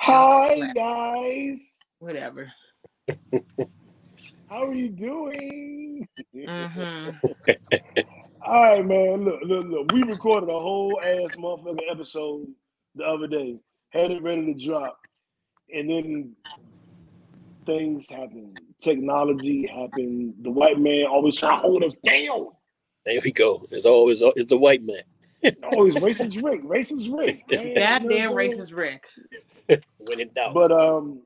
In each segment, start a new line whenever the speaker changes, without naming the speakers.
Hi guys,
Whatever.
how are you doing?
hmm
All right, man. Look, look, look. We recorded a whole ass motherfucking episode the other day, had it ready to drop, and then things happen. Technology happened. The white man always trying to hold us down.
There we go. It's always it's the white man.
Always racist Rick, racist Rick. man. You know
Goddamn
what I'm saying?
racist Rick.
When in doubt.
But um,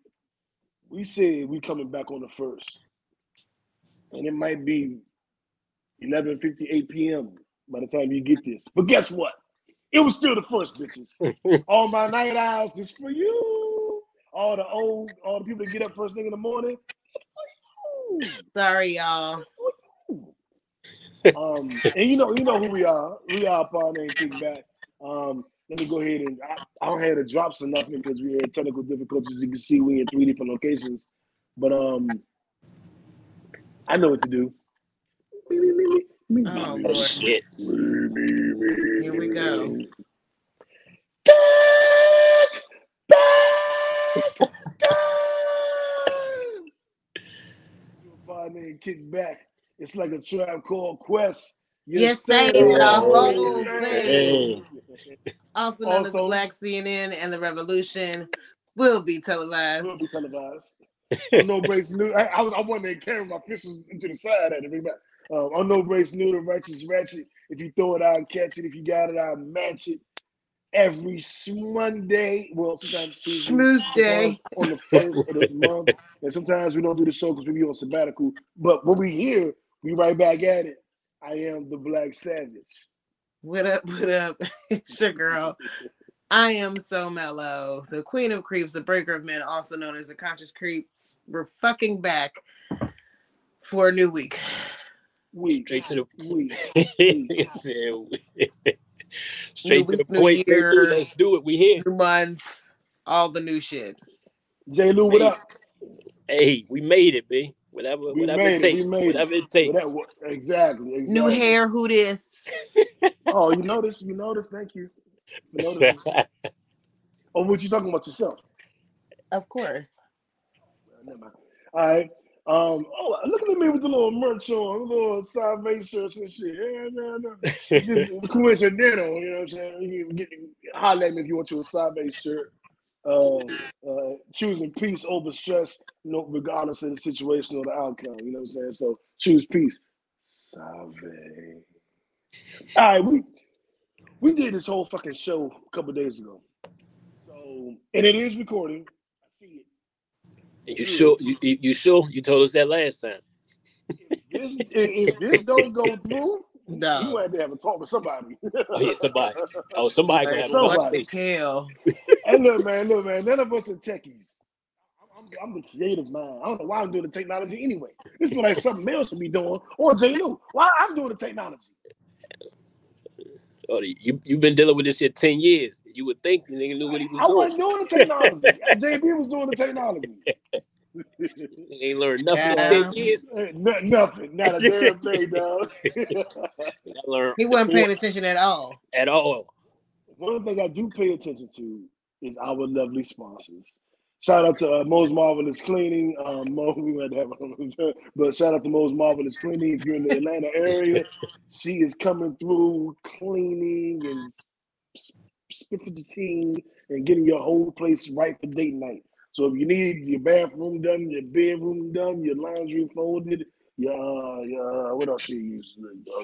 we said we coming back on the first, and it might be eleven fifty eight p.m. by the time you get this. But guess what? It was still the first, bitches. all my night owls, this for you. All the old, all the people that get up first thing in the morning. this for you.
Sorry, y'all.
Um, and you know, you know who we are. We are Pod Name Kickback. Um, let me go ahead and I, I don't have the drops or nothing because we had technical difficulties. You can see we in three different locations, but um, I know what to do. Me, me, me, me, me,
Oh,
me,
Lord.
Shit.
me, me, me,
Here we go.
Back, back, guys. Pod Name Kickback. It's like a Tribe Called Quest.
Yes, say
sir.
the
whole
thing. Also known as the Black CNN and the Revolution will be televised.
will be televised. No brace new. I, I, was- I wanted to carry my pistols into the side at it. Um, on no brace new, the righteous ratchet. If you throw it out, catch it. If you got it, I'll match it. Every s- Monday, well, sometimes Tuesday,
day.
on the first of the month, and sometimes we don't do the show because we be on sabbatical. But when we here, we right back at it. I am the Black Savage.
What up, what up? it's your girl. I am so mellow. The queen of creeps, the breaker of men, also known as the conscious creep. We're fucking back for a new week.
We,
Straight to
we.
the Straight to the
week, new
point,
year.
Let's do it. We here.
New month, all the new shit.
J. Lou, what up?
Hey, we made it, B. Whatever,
We
whatever
made
it
it,
takes.
we made it.
whatever it takes.
Well, that, wa- exactly, exactly.
New hair, who this?
Oh, you notice? You notice? Thank you. you notice? oh, what you talking about yourself?
Of course.
Never mind. All right. Um. Oh, look at me with the little merch on, the little Salvation shirts and shit. Yeah, no, no. Just coincidental, you know what I'm saying? You can get holler at me if you want your Salvation shirt. Uh, uh, choosing peace over stress, you know, regardless of the situation or the outcome. You know what I'm saying? So choose peace. Salve. All right, we we did this whole fucking show a couple days ago. So and it is recording. I see it.
you sure? You, you sure? You told us that last time.
This, if, if this don't go through,
No.
you had to have a talk with somebody.
Oh yeah, somebody. Oh, somebody gonna have a
Somebody.
conversation.
Hell.
and look, man, look, man, none of us are techies. I'm, I'm the creative mind. I don't know why I'm doing the technology anyway. This is like something else to be doing. Or J. Lou, why I'm doing the technology.
Oh, you you've been dealing with this shit ten years. You would think the nigga knew what he was
I
was
wasn't doing the technology. JB was doing the technology.
Doing. He ain't learned nothing
Yeah.
in ten years.
No- nothing, not a damn thing, dog.
He got learned
He wasn't paying attention at all.
at all.
One thing I do pay attention to is our lovely sponsors. Shout out to uh, Mo's Marvelous Cleaning. Um, Mo, we went to have, but shout out to Mo's Marvelous Cleaning. If you're in the Atlanta area, she is coming through cleaning and spitting and getting your whole place right for date night. So if you need your bathroom done, your bedroom done, your laundry folded, your, uh, your uh, what else you use?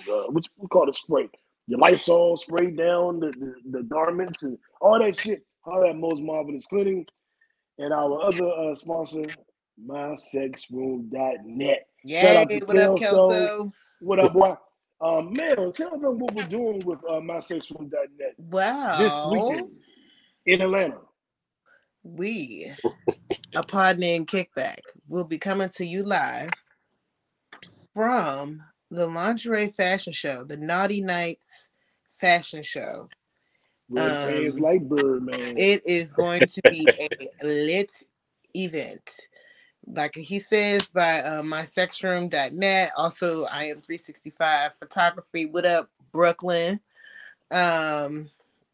Uh, what we call it spray. Your Lysol spray down the, the, the garments and all that shit. All that Mo's Marvelous Cleaning. And our other uh, sponsor, mysexroom.net. Shout out
Yay,
to
what up,
Kelso.
Kelso?
What up, boy? Um, man, tell them what we're doing with uh, mysexroom.net
Wow.
this weekend in Atlanta.
We, a pod named Kickback, will be coming to you live from the lingerie fashion show, the Naughty Nights fashion show.
With his hands
Um,
like Birdman.
It is going to be a lit event. Like he says by uh, mysexroom.net. Also, I am 365 photography. What up, Brooklyn? Um,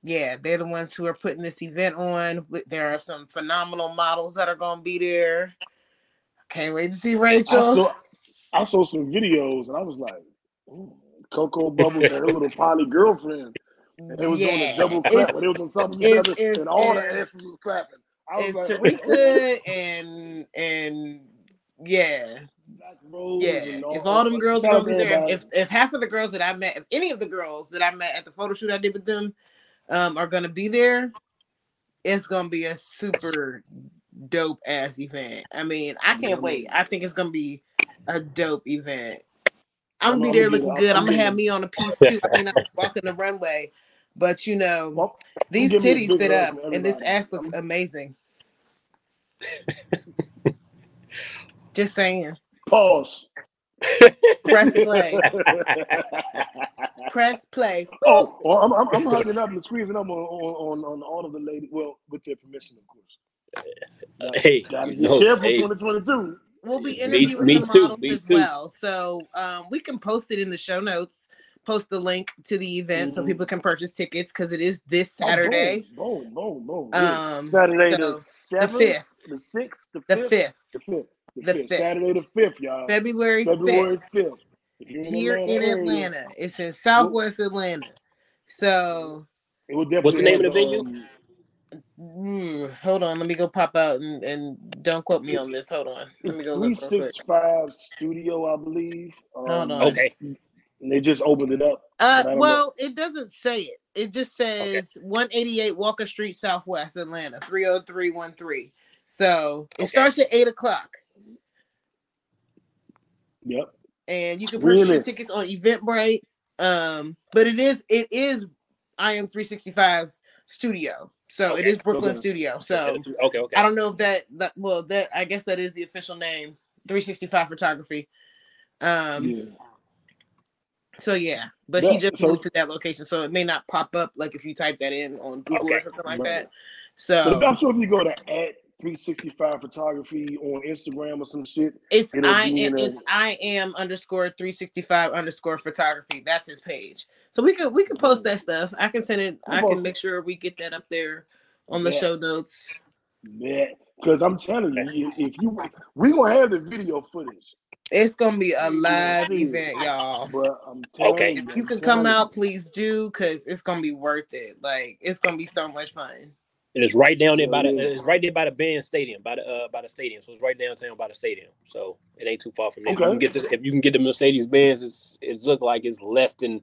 yeah, they're the ones who are putting this event on. There are some phenomenal models that are going to be there. Can't wait to see Rachel.
I saw, I saw some videos and I was like, Coco Bubbles and her little poly girlfriend. And they was yeah. on a double clap. They was on something together, and all the asses was clapping. I was
like, Tarika and and yeah, yeah. If all them girls be there, if, if half of the girls that I met, if any of the girls that I met at the photo shoot I did with them, um, are gonna be there, it's gonna be a super dope ass event. I mean, I can't wait. I think it's gonna be a dope event. I'm gonna be there looking good. I'm gonna have me on a piece too. I mean, I'm walking the runway, but you know, these titties sit up, and this ass looks amazing. Just saying.
Pause.
Press play. Press play.
Oh, well, I'm, I'm, I'm hugging up and squeezing up on, on, on all of the ladies. Well, with their permission, of course.
Uh, hey,
gotta be no, careful. Hey. 2022.
We'll be interviewing me, me the models too, as too. well, so um, we can post it in the show notes. Post the link to the event mm-hmm. so people can purchase tickets because it is this Saturday.
Oh, boom, boom, boom, boom.
Um,
Saturday so the fifth,
the
sixth,
the fifth, the fifth,
the fifth. The, fifth. Saturday the fifth, y'all.
February
February fifth.
Here in Atlanta, area, it's in Southwest Atlanta. So,
it would
what's the name of the venue? Um,
mm, hold on, let me go pop out and, and don't quote me on this. Hold on, let me go.
Three six five studio, I believe.
Um, hold on.
Okay.
And they just opened it up.
Uh, well, know. it doesn't say it. It just says okay. 188 Walker Street, Southwest Atlanta, 30313. So it okay. starts at eight o'clock.
Yep.
And you can purchase really? tickets on Eventbrite. Um, but it is it is I am 365's studio. So okay. it is Brooklyn okay. Studio. So
okay, okay.
I don't know if that that well that I guess that is the official name, 365 photography. Um yeah. so yeah, but yeah, he just so, moved to that location, so it may not pop up like if you type that in on Google or something like right. that. So
I'm sure if you go to at 365 photography on Instagram or some shit.
It's I am it's I am underscore 365 underscore photography. That's his page. So we could we could post that stuff. I can send it. I can make sure we get that up there on the yeah. show notes.
Yeah, because I'm telling you, if you we gonna have the video footage.
It's gonna be a live event, y'all.
But I'm okay.
You, if you can come out, please do, cause it's gonna be worth it. Like it's gonna be so much fun
and it's right down there by the it's right there by the Benz stadium, by the uh, by the stadium. So it's right downtown by the stadium. So it ain't too far from there. Okay. If you can get to, if you can get the Mercedes Benz, it's it's look like it's less than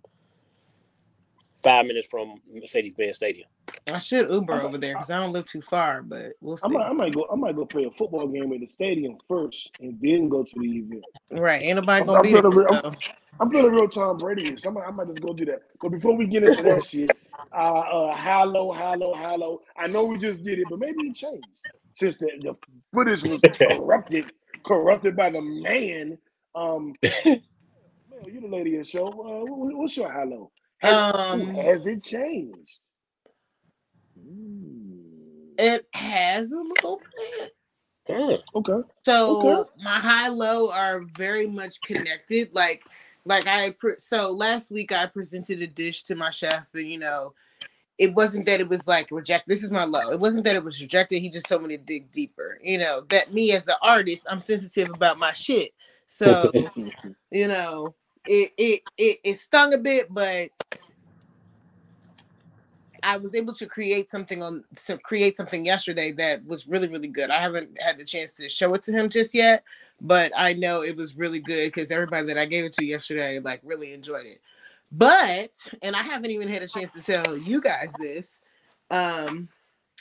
five minutes from Mercedes Benz Stadium.
I should Uber over there because I don't live too far, but we'll see. I
might, I might, go. I might go play a football game at the stadium first, and then go to the event.
Right? Ain't nobody gonna I'm, be I'm
there. Real, I'm, I'm feeling real Tom Brady. So I might, I might just go do that. But before we get into that shit, uh, uh, hello, hello, hello. I know we just did it, but maybe it changed since the, the footage was corrupted, corrupted by the man. Um, man, you the lady of the show. Uh, what's your hello? Has, um, has it changed?
It has a little bit.
Oh, okay.
So okay. my high low are very much connected. Like, like I pre- so last week I presented a dish to my chef, and you know, it wasn't that it was like reject. This is my low. It wasn't that it was rejected. He just told me to dig deeper. You know that me as an artist, I'm sensitive about my shit. So, you know, it it it, it stung a bit, but I was able to create something on to create something yesterday that was really really good. I haven't had the chance to show it to him just yet, but I know it was really good because everybody that I gave it to yesterday like really enjoyed it. But and I haven't even had a chance to tell you guys this. Um,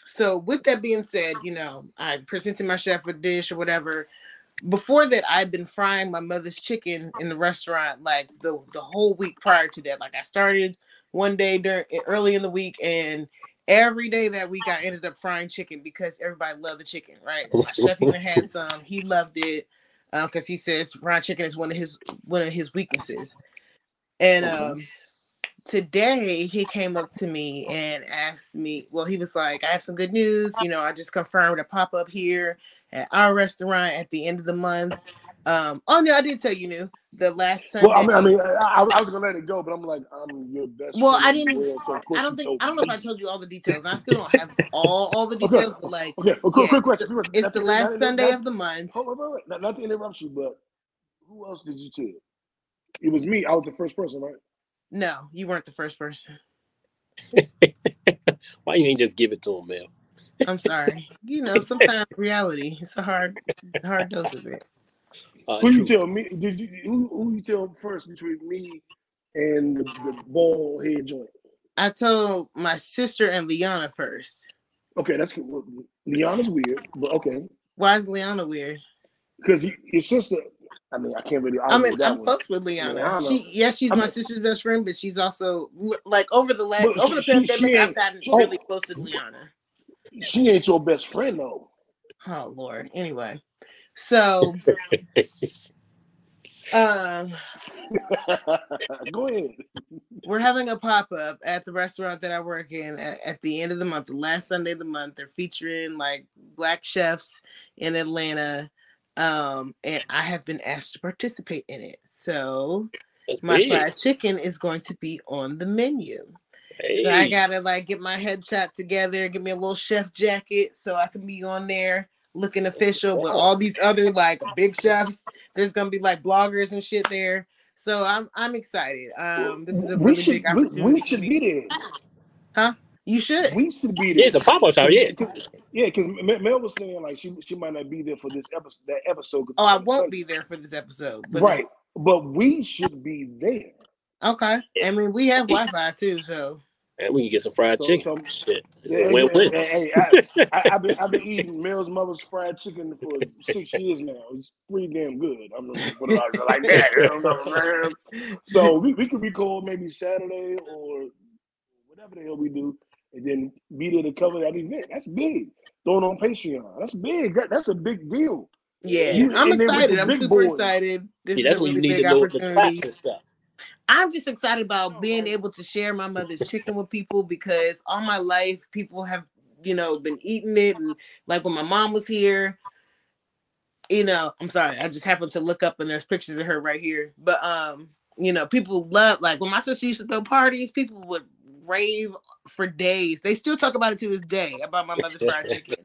so with that being said, you know, I presented my chef a dish or whatever before that I'd been frying my mother's chicken in the restaurant like the the whole week prior to that. Like I started one day during early in the week and every day that week I ended up frying chicken because everybody loved the chicken, right? My chef even had some. He loved it because uh, he says fried chicken is one of his one of his weaknesses. And um today he came up to me and asked me, well, he was like, I have some good news. You know, I just confirmed a pop up here at our restaurant at the end of the month. Um, oh no, I did tell you new the last Sunday.
Well, I mean, I mean, I, I was gonna let it go, but I'm like, I'm your best.
Well, I didn't. Well, so I don't think I don't know if I told you all the details. I still don't have all all the details,
okay.
but like,
okay, well, quick, yeah, quick question.
It's, it's the last Sunday not, of the month.
Hold on, wait, wait. Not, not to interrupt you, but who else did you tell? It was me. I was the first person, right?
No, you weren't the first person.
Why you ain't just give it to him, Mel?
I'm sorry. You know, sometimes reality it's a hard, hard dose of it.
Uh, who true. you tell me? Did you who, who you tell first between me and the, the ball head joint?
I told my sister and Liana first.
Okay, that's cool. Liana's weird, but okay.
Why is Liana weird?
Because your sister, I mean, I can't really.
I mean, I'm one. close with Liana. Liana. She, yes, she's I my sister's best friend, but she's also like over the last over the pandemic, she I've gotten really close to Liana.
She ain't your best friend though.
Oh Lord. Anyway, so, um,
go ahead.
We're having a pop up at the restaurant that I work in at, at, the end of the month, the last Sunday of the month. They're featuring like black chefs in Atlanta, um, and I have been asked to participate in it. So, That's my big. fried chicken is going to be on the menu. Hey. So I gotta like get my headshot together, get me a little chef jacket so I can be on there looking official with all these other like big chefs. There's gonna be like bloggers and shit there. So I'm I'm excited. Um, this is a really should, big opportunity.
We, we should be there.
Huh? You should.
We should be there.
Yeah, it's a pop up show. Yeah.
Yeah, because Mel was saying like she she might not be there for this episode. That episode.
Oh, I won't be there for this episode.
But right, but we should be there.
Okay. I mean, we have Wi-Fi too, so
and we can get some fried so, chicken. So, Shit. Yeah, win win.
Hey, I, have been, I've been eating Mel's mother's fried chicken for six years now. It's pretty damn good. I'm gonna put it out like that. so we, we could record maybe Saturday or whatever the hell we do, and then be there to cover that event. That's big. Throwing on Patreon. That's big. That, that's a big deal.
Yeah, you, I'm excited. I'm super boys. excited. This yeah, is a really big opportunity. I'm just excited about being able to share my mother's chicken with people because all my life people have, you know, been eating it. And like when my mom was here, you know, I'm sorry, I just happened to look up and there's pictures of her right here. But um, you know, people love like when my sister used to throw parties, people would rave for days. They still talk about it to this day about my mother's fried chicken.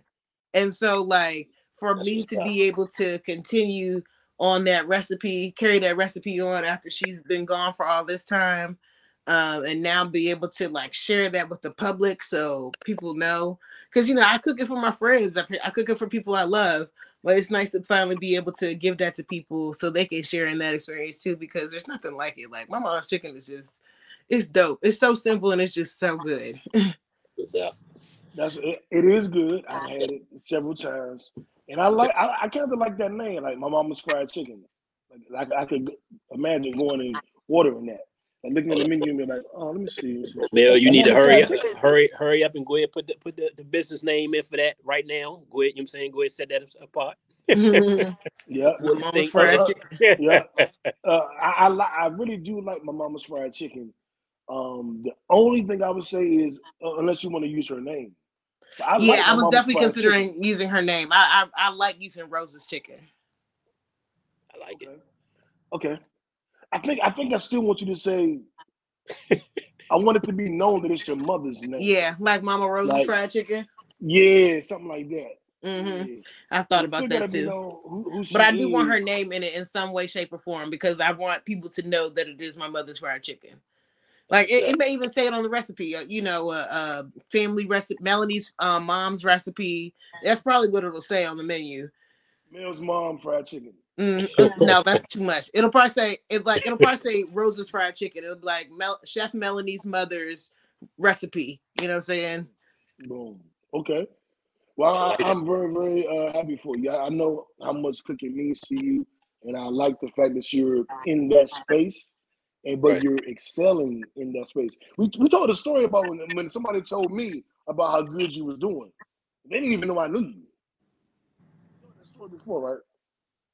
And so like for That's me to be able to continue on that recipe, carry that recipe on after she's been gone for all this time. Um, and now be able to like share that with the public so people know. Because you know, I cook it for my friends, I, I cook it for people I love, but it's nice to finally be able to give that to people so they can share in that experience too. Because there's nothing like it. Like my mom's chicken is just, it's dope. It's so simple and it's just so good.
That's it, it is good. I've had it several times. And I like I, I kind of like that name, like my mama's fried chicken. Like, I could imagine going and ordering that. And looking at the menu and be like, oh, let me see.
Bill, you need to hurry up, hurry, hurry up and go ahead put the put the, the business name in for that right now. Go ahead, you know what I'm saying? Go ahead, and set that apart.
yeah,
mama's fried
chicken. yeah, uh, I, I I really do like my mama's fried chicken. Um, the only thing I would say is, uh, unless you want to use her name,
I yeah, like I was definitely considering chicken. using her name. I, I, I like using Rose's chicken.
I like
it. Okay. I think I think I still want you to say. I want it to be known that it's your mother's name.
Yeah, like Mama Rose's like, fried chicken.
Yeah, something like that.
Mm-hmm. Yeah. I thought about that too. Who, who but I do is. want her name in it in some way, shape, or form because I want people to know that it is my mother's fried chicken. Like it, it, may even say it on the recipe, uh, you know, uh, uh family recipe, Melanie's uh, mom's recipe. That's probably what it'll say on the menu.
Mel's mom fried chicken.
Mm, no, that's too much. It'll probably say it like it'll probably say Rose's fried chicken. It'll be like Mel- Chef Melanie's mother's recipe. You know what I'm saying?
Boom. Okay. Well, I, am very, very uh, happy for you. I know how much cooking means to you, and I like the fact that you're in that space and but right. you're excelling in that space. We we told a story about when, when somebody told me about how good you was doing. They didn't even know I knew you. That story before, right?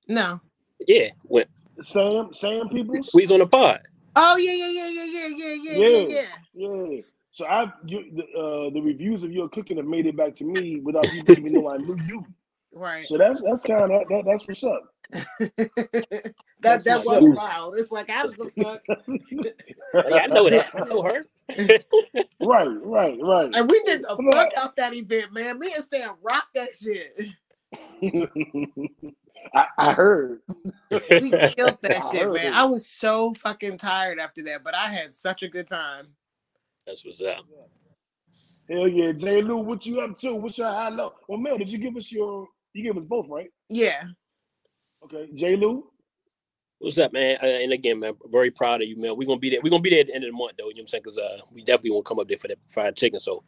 No.
Yeah. What?
Sam Sam Peoples.
We was on the pod.
Oh yeah yeah yeah yeah yeah yeah yeah yeah
yeah. yeah. So I you, the uh, the reviews of your cooking have made it back to me without you even know I knew you.
Right.
So that's that's kind of that, that's what's up.
that that's that was up. wild. It's like how the fuck?
I know that. I know her.
right, right, right.
And we did the fuck out that event, man. Me and Sam rocked that shit.
I, I, heard.
we killed that shit, man. It. I was so fucking tired after that, but I had such a good time.
That's what's up.
Hell yeah, J. Lou, what you up to? What's your high low? Well, Mel, did you give us your? You gave us both, right?
Yeah.
Okay, J. Lou.
What's up, man? Uh, and again, man, very proud of you, man. We're gonna be there. We're gonna be there at the end of the month, though. You know what I'm saying? Because uh, we definitely won't come up there for that fried chicken. So,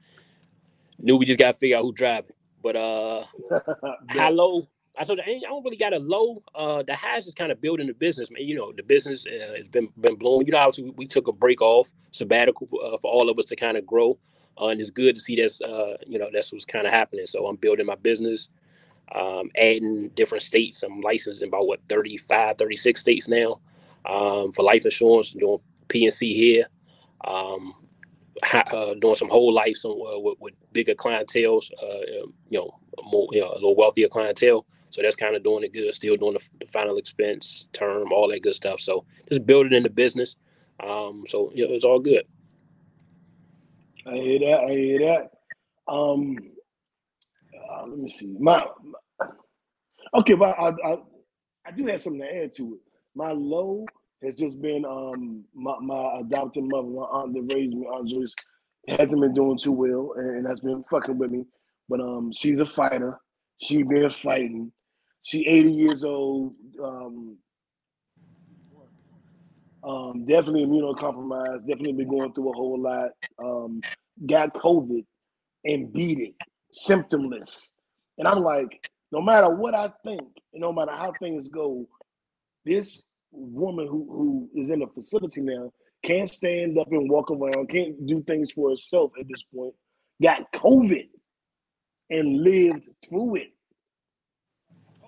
knew we just gotta figure out who driving. But uh, how low? I told you I, don't really got a low. Uh, the highs is kind of building the business, man. You know, the business uh, has been been blowing. You know, obviously we, we took a break off sabbatical for, uh, for all of us to kind of grow, uh, and it's good to see that's uh, you know that's what's kind of happening. So I'm building my business, um, adding different states. I'm licensed in about what 35, 36 states now um, for life insurance. Doing PNC here. Um, uh, doing some whole life some, uh, with, with, bigger clientels, uh, you know, more, you know, a little wealthier clientele. So that's kind of doing it good. Still doing the, the, final expense, term, all that good stuff. So just building in the business. Um, so you know, it's all good.
I hear that. I hear that. Um, uh, let me see. My, my okay, but I, I, I do have something to add to it. My low has just been um my, my adopted mother, my aunt that raised me, Aunt Joyce, hasn't been doing too well, and that's been fucking with me. But um, she's a fighter. She been fighting. She 80 years old. Um, um, definitely immunocompromised. Definitely been going through a whole lot. Um, got COVID and beat it, symptomless. And I'm like, no matter what I think, and no matter how things go, this woman who, who is in a facility now can't stand up and walk around, can't do things for herself at this point, got COVID and lived through it.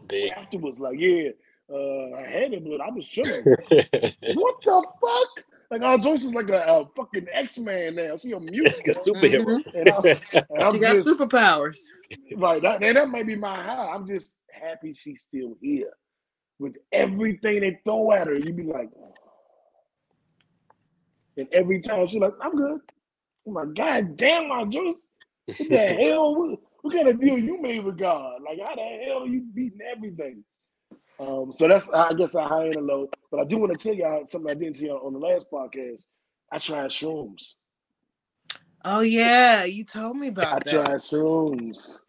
Big. Afterwards, like, yeah, uh, I had it, but I was chilling. what the fuck? Like, Aunt Joyce is like a, a fucking X Man now. She a mutant,
a superhero.
Mm-hmm. And I, and I'm she got just, superpowers.
Right. That, and that might be my high. I'm just happy she's still here with everything they throw at her, you be like, and every time she's like, I'm good. I'm like, God damn, my Joyce. What the hell? What, what, kind of deal you made with God? Like, how the hell you beating everything? Um, so that's, I guess, a high and a low. But I do want to tell y'all something I didn't tell on the last podcast. I tried shrooms.
Oh yeah, you told me about
I that. I tried shrooms.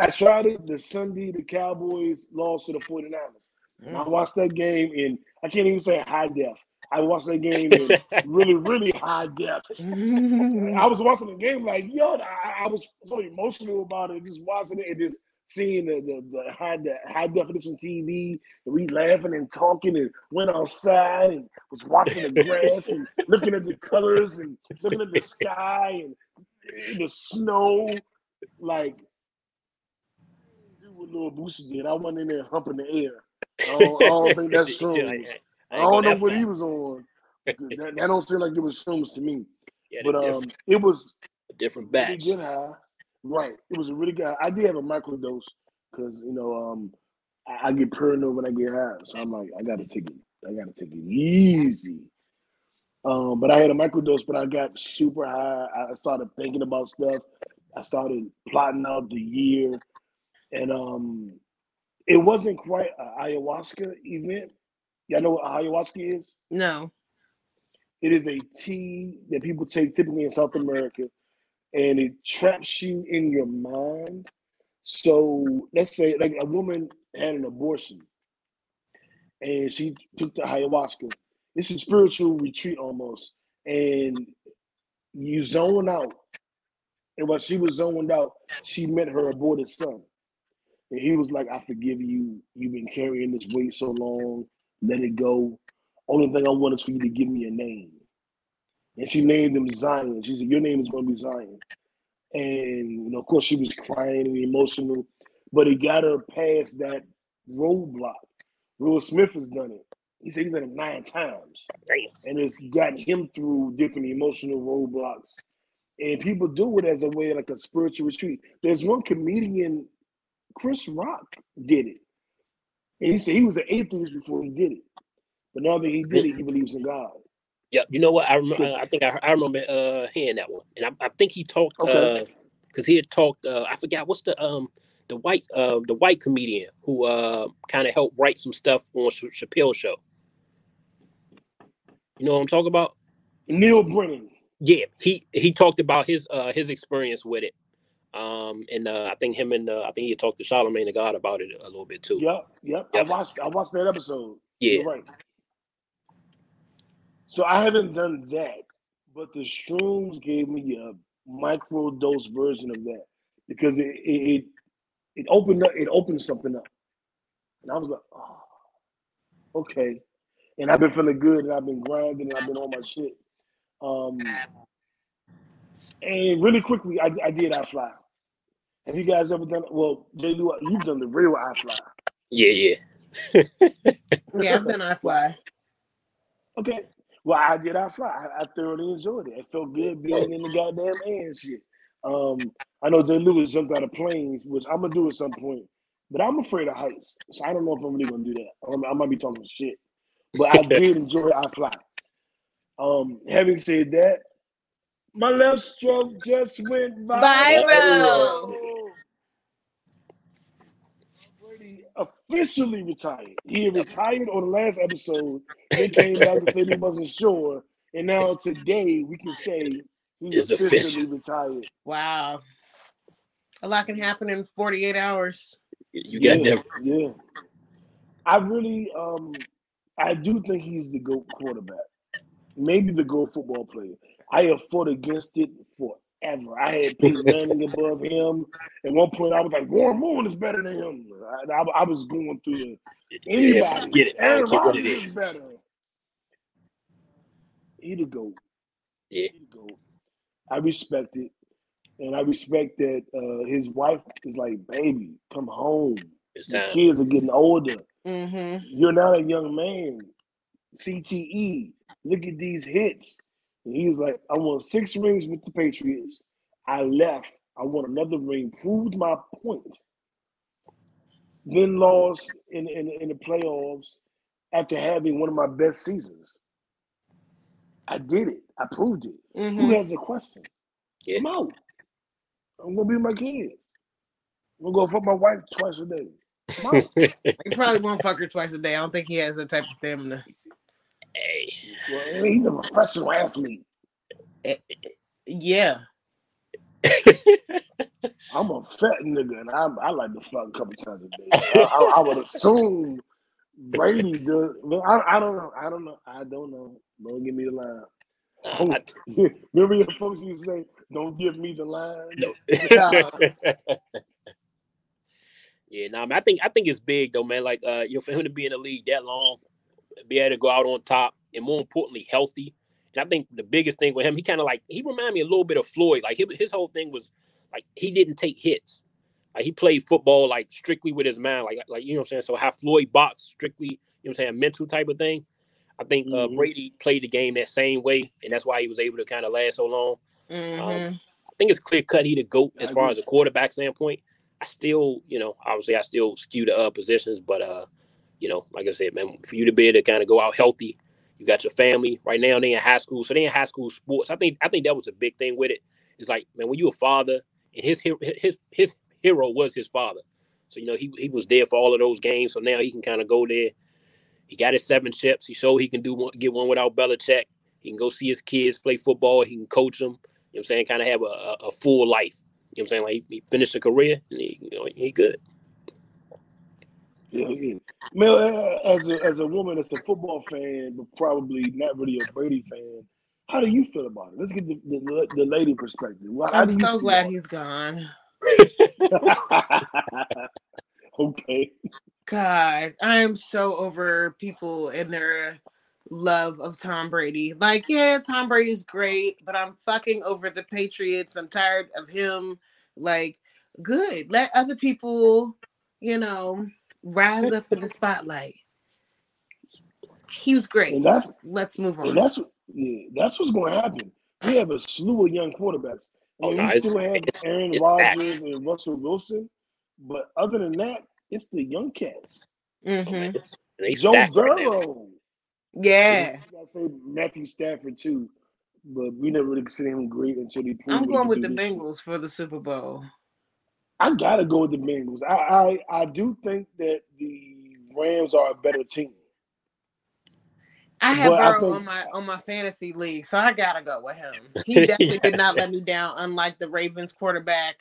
I tried it the Sunday the Cowboys lost to the 49ers. Mm. I watched that game in I can't even say high def. I watched that game in really, really high def. I was watching the game like, yo, I, I, was so emotional about it, just watching it and just seeing the the, the high the high definition TV, and we laughing and talking, and went outside and was watching the grass and looking at the colors and looking at the sky and the snow, like do what little Boosie did. I went in there humping the air. I don't, I don't think that's true. I, I don't know what he was on. That, that, don't seem like it was shrooms to me. Yeah, but um, it was
a different batch.
Good high. Right. It was a really good. I did have a microdose because you know um I, I, get paranoid when I get high, so I'm like I gotta take it. I gotta take it easy. Um, but I had a microdose, but I got super high. I started thinking about stuff. I started plotting out the year, and um, it wasn't quite an ayahuasca event. Y'all know what ayahuasca is?
No.
It is a tea that people take typically in South America and it traps you in your mind. So let's say like a woman had an abortion and she took the ayahuasca. It's a spiritual retreat almost. And you zone out. And while she was zoned out, she met her aborted son. And he was like, I forgive you. You've been carrying this weight so long. Let it go. Only thing I want is for you to give me a name. And she named him Zion. She said, Your name is going to be Zion. And, you know, of course, she was crying and emotional, but it got her past that roadblock. Will Smith has done it. He said he's done it nine times. And it's gotten him through different emotional roadblocks. And people do it as a way, like a spiritual retreat. There's one comedian Chris Rock did it. And he said he was an atheist before he did it. But now that he did it, he believes in God.
Yeah, you know what? I remember. I think I, I remember uh, hearing that one, and I, I think he talked because okay. uh, he had talked. Uh, I forgot what's the um the white uh the white comedian who uh kind of helped write some stuff on Ch- Chappelle show. You know what I'm talking about?
Neal Brennan.
Yeah, he he talked about his uh his experience with it. Um, and uh, I think him and uh, I think he talked to Charlemagne the God about it a little bit too.
Yep, yep. yep. I watched I watched that episode.
Yeah, You're right.
So I haven't done that, but the shrooms gave me a micro dose version of that because it it it opened up it opened something up, and I was like, oh, okay. And I've been feeling good, and I've been grinding, and I've been on my shit. Um, and really quickly, I, I did iFly. Have you guys ever done? Well, Jay, you've done the real iFly.
Yeah,
yeah. yeah, I've done iFly.
Okay. Well, I did iFly. I, I thoroughly enjoyed it. It felt good being in the goddamn air and shit. Um, I know Jay Lewis jumped out of planes, which I'm gonna do at some point, but I'm afraid of heights, so I don't know if I'm really gonna do that. I might be talking shit, but I did enjoy iFly. Um, having said that, my left stroke just went viral. viral. Brady officially retired. He retired on the last episode. Then came back and said he wasn't sure. And now today we can say he he's officially official. retired.
Wow. A lot can happen in 48 hours.
You got
yeah, Yeah. I really um I do think he's the GOAT quarterback. Maybe the GOAT football player. I have fought against it forever. I had Peyton Manning above him. At one point, I was like, Warren Moon is better than him. I, I, I was going through anybody. Yeah, get it. Aaron Rodgers is better. He the GOAT.
Yeah.
He the GOAT. I respect it. And I respect that uh, his wife is like, baby, come home.
It's time.
The kids are getting older.
Mm-hmm.
You're not a young man. CTE. Look at these hits. And he's like, I won six rings with the Patriots. I left. I won another ring, proved my point. Then lost in, in, in the playoffs after having one of my best seasons. I did it. I proved it. Mm-hmm. Who has a question?
Yeah.
I'm out. I'm gonna be my kid. I'm gonna go fuck my wife twice a day.
he probably won't fuck her twice a day. I don't think he has that type of stamina.
Hey.
Well, he's a professional athlete.
Eh, eh, yeah.
I'm a fat nigga, and I, I like to fuck a couple times a day. I, I, I would assume Brady does. I, I don't know. I don't know. I don't know. Don't give me the line. Remember your folks used to say, "Don't give me the line."
No. yeah, nah, I think I think it's big though, man. Like, uh, you know, for him to be in the league that long, be able to go out on top, and more importantly, healthy. And I think the biggest thing with him, he kind of like he reminded me a little bit of Floyd. Like his, his whole thing was like he didn't take hits. Like he played football like strictly with his mind, like like you know what I'm saying. So how Floyd boxed strictly, you know what I'm saying, mental type of thing. I think uh, mm-hmm. Brady played the game that same way, and that's why he was able to kind of last so long.
Mm-hmm. Um,
I think it's clear cut he the goat as far as a quarterback standpoint. I still, you know, obviously I still skew the uh, positions, but uh, you know, like I said, man, for you to be able to kind of go out healthy, you got your family. Right now, they in high school, so they in high school sports. I think I think that was a big thing with it. It's like, man, when you a father, and his his his hero was his father, so you know he he was there for all of those games. So now he can kind of go there. He got his seven chips. He showed he can do one, get one without Belichick. He can go see his kids play football. He can coach them. You know what I'm saying? Kind of have a, a, full life. You know what I'm saying? Like he, he finished a career and he, you know, he good.
Yeah, yeah. Mel, as a as a woman as a football fan, but probably not really a Brady fan, how do you feel about it? Let's get the, the, the lady perspective.
How I'm so glad he's gone.
okay.
God, I am so over people and their love of Tom Brady. Like, yeah, Tom Brady's great, but I'm fucking over the Patriots. I'm tired of him. Like, good. Let other people, you know, rise up in the spotlight. He was great. And that's let's move on.
And that's yeah, that's what's going to happen. We have a slew of young quarterbacks. Oh, no, we still have Aaron Rodgers and Russell Wilson. But other than that, it's the young cats.
Mm-hmm.
They
Joe
stacked right now.
Burrow.
Yeah.
I say Matthew Stafford too, but we never really considered him great until he.
I'm going with the
this.
Bengals for the Super Bowl.
I gotta go with the Bengals. I, I I do think that the Rams are a better team.
I have
But I
Burrow
think-
on my on my fantasy league, so I gotta go with him. He definitely did not let me down, unlike the Ravens quarterback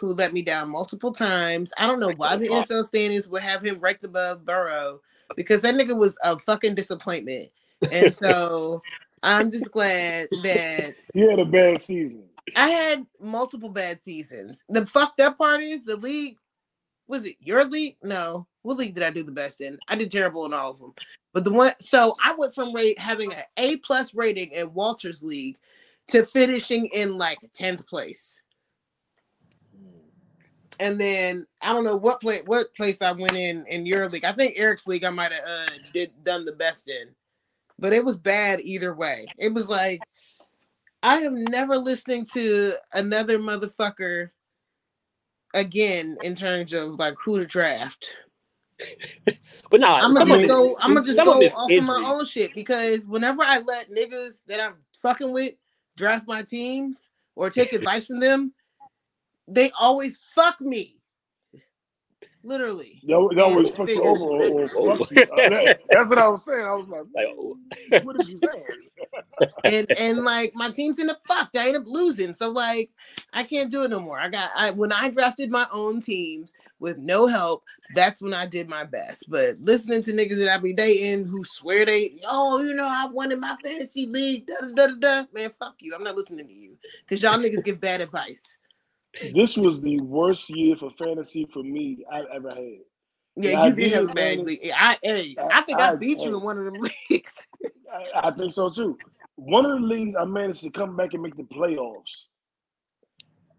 who let me down multiple times. I don't know why the NFL standings would have him ranked above Burrow because that nigga was a fucking disappointment. And so I'm just glad that
He had a bad season.
I had multiple bad seasons. The fucked up part is the league. Was it your league? No. What league did I do the best in? I did terrible in all of them. But the one, so I went from rate having an A plus rating in Walter's league to finishing in like tenth place. And then I don't know what play what place I went in in your league. I think Eric's league I might have uh, did done the best in, but it was bad either way. It was like I am never listening to another motherfucker again in terms of like who to draft.
But no,
I'm gonna just go. I'm gonna just go off of my own shit because whenever I let niggas that I'm fucking with draft my teams or take advice from them, they always fuck me. Literally.
That, that was fucked you
figures.
over. Or, or
Oh.
fucked you. That- that's what I was saying. I was like,
Like, oh.
what is you saying?
and and like my teams in up fucked. I end up losing. So like I can't do it no more. I got I when I drafted my own teams with no help, that's when I did my best. But listening to niggas that I be dating who swear they, oh, you know, I won in my fantasy league, da da da da, da. man, fuck you. I'm not listening to you because y'all niggas give bad advice.
This was the worst year for fantasy for me I've ever had.
Yeah, you did have a
did,
bad
man.
league. I hey, I think I,
I-
beat you in one of them leagues.
I, I think so too. One of the leagues I managed to come back and make the playoffs.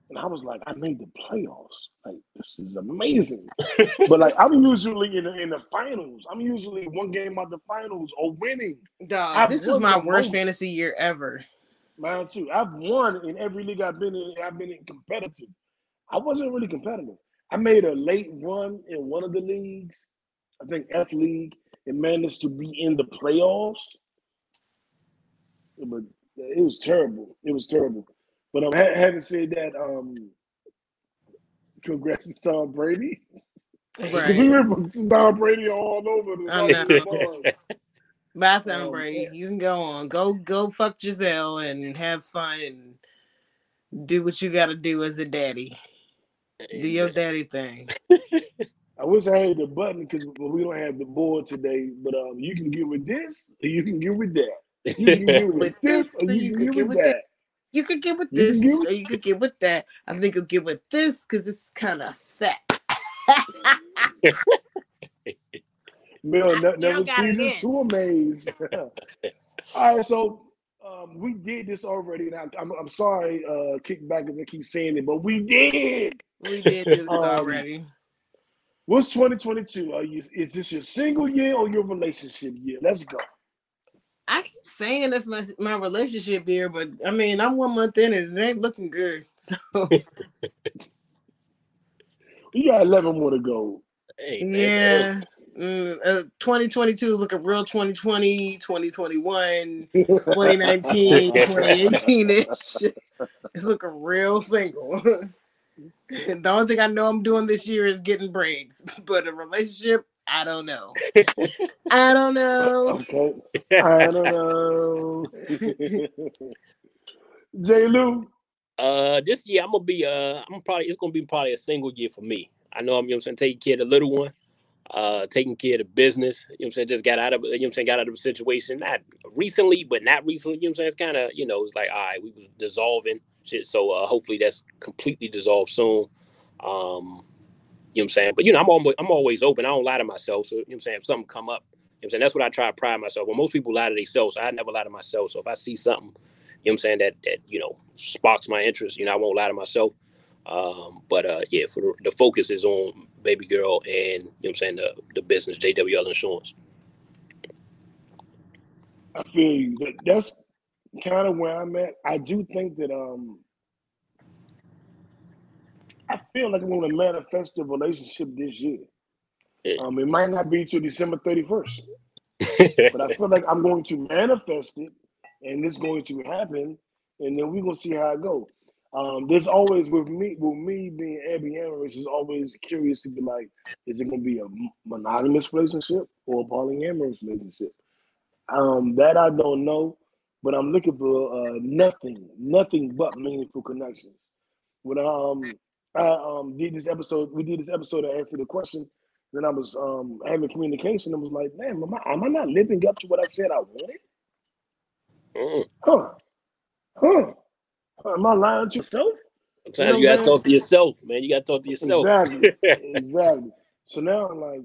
And I was like, I made the playoffs. Like, this is amazing. but like I'm usually in the in the finals. I'm usually one game out the finals or winning.
Dog, this
is
my worst
most.
fantasy year ever.
Mine too. I've won in every league I've been in. I've been in competitive. I wasn't really competitive. I made a late run in one of the leagues, I think F League, and managed to be in the playoffs. But it was terrible. It was terrible. But um, ha- having said that, um, congrats to Tom Brady. Because we
Right.
were Tom Brady all over the
Bye, Tom
Um,
Brady. You can go on. Go go fuck Gisele and have fun and do what you gotta do as a daddy. Do your daddy thing.
I wish I had the button because we don't have the board today. But um, you can get with this, or you can get with that. You can get with
With
this, or you, can get with that.
You could get with this or you could get with that. I think you'll get with this because it's kind of fat.
Mel ne-
Still
never
got it
ceases
in.
All right, so um, we did this already. Now I'm, I'm sorry, uh, kickback as I keep saying it, but we did.
we did this
Um,
already.
What's 2022? Are you, is this your single year or your relationship year? Let's go.
I keep saying that's my my relationship here, but I mean I'm one month in and it ain't looking good. So
You got 11 more to go.
Hey, man,
yeah. Mm, uh, 2022 is looking real 2020, 2021, 2019, 2018 ish. It's looking real single. the only thing I know I'm doing this year is getting braids, but a relationship, I don't know. I don't know.
Okay. I don't know. J. Lou.
Uh, this year I'm gonna be uh, I'm probably it's gonna be probably a single year for me. I know I'm you know what I'm saying taking care of the little one, uh, taking care of the business. You know I'm saying just got out of you know I'm saying got out of a situation not recently, but not recently. You know I'm saying it's kind of you know it's like all right, we was dissolving shit. So uh, hopefully that's completely dissolved soon. Um, you know what I'm saying, but you know I'm always I'm always open. I don't lie to myself. So you know what I'm saying if something come up, you know I'm saying that's what I try to pride myself. When most people lie to themselves, I never lie to myself. So if I see something you know I'm saying, that that you know sparks my interest. You know, I won't lie to myself. Um, but uh yeah, for the, the focus is on baby girl and you know what I'm saying the the business, JWL insurance.
I feel you. That's kind of where I'm at. I do think that um, I feel like I'm going to manifest a relationship this year. Um, it might not be till December 31st, but I feel like I'm going to manifest it, and it's going to happen, and then we're gonna see how it go. Um, there's always with me, with me being ambiamorous, is always curious to be like, is it gonna be a monogamous relationship or a polyamorous relationship? Um, that I don't know, but I'm looking for uh, nothing, nothing but meaningful connections. When um I um did this episode, we did this episode to answer the question. Then I was um having communication and was like, man, am I, am I not living up to what I said I wanted? Mm. Huh? Huh? Am I lying to myself?
Sometimes you, know you gotta talk to yourself, man. You gotta talk to yourself.
Exactly. exactly. So now I'm like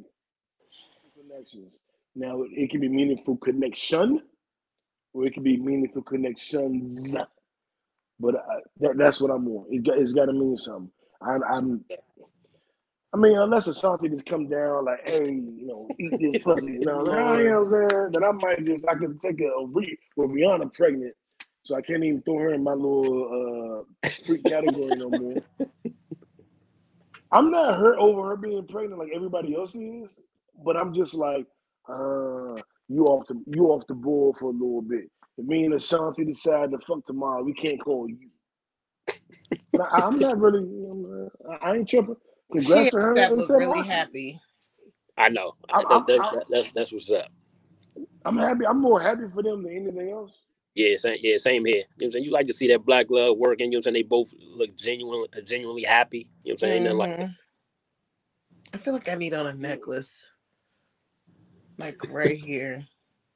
connections. Now it can be meaningful connection, or it can be meaningful connections. But I, that, that's what I'm on. It got, it's got to mean something. I'm, I'm, I mean, unless a Ashanti just come down like, hey, you know, eat this pussy, you know, you know what I'm saying? Then I might just, I could take a, a re, with Rihanna pregnant, so I can't even throw her in my little uh freak category no more. I'm not hurt over her being pregnant like everybody else is, but I'm just like, uh, you off the you off the board for a little bit. If me and Ashanti decide to fuck tomorrow, we can't call you. I, am not really. I'm, I ain't tripping. Congrats she to her.
Was really happy.
I know. I, that, that, that, that's that's what's up.
I'm happy. I'm more happy for them than anything else.
Yeah, same, yeah, same here. You know what I'm saying? You like to see that black love working. You know what I'm saying? They both look genuinely, genuinely happy. You know what I'm saying? Mm-hmm. Like,
I feel like I need on a necklace, like right here.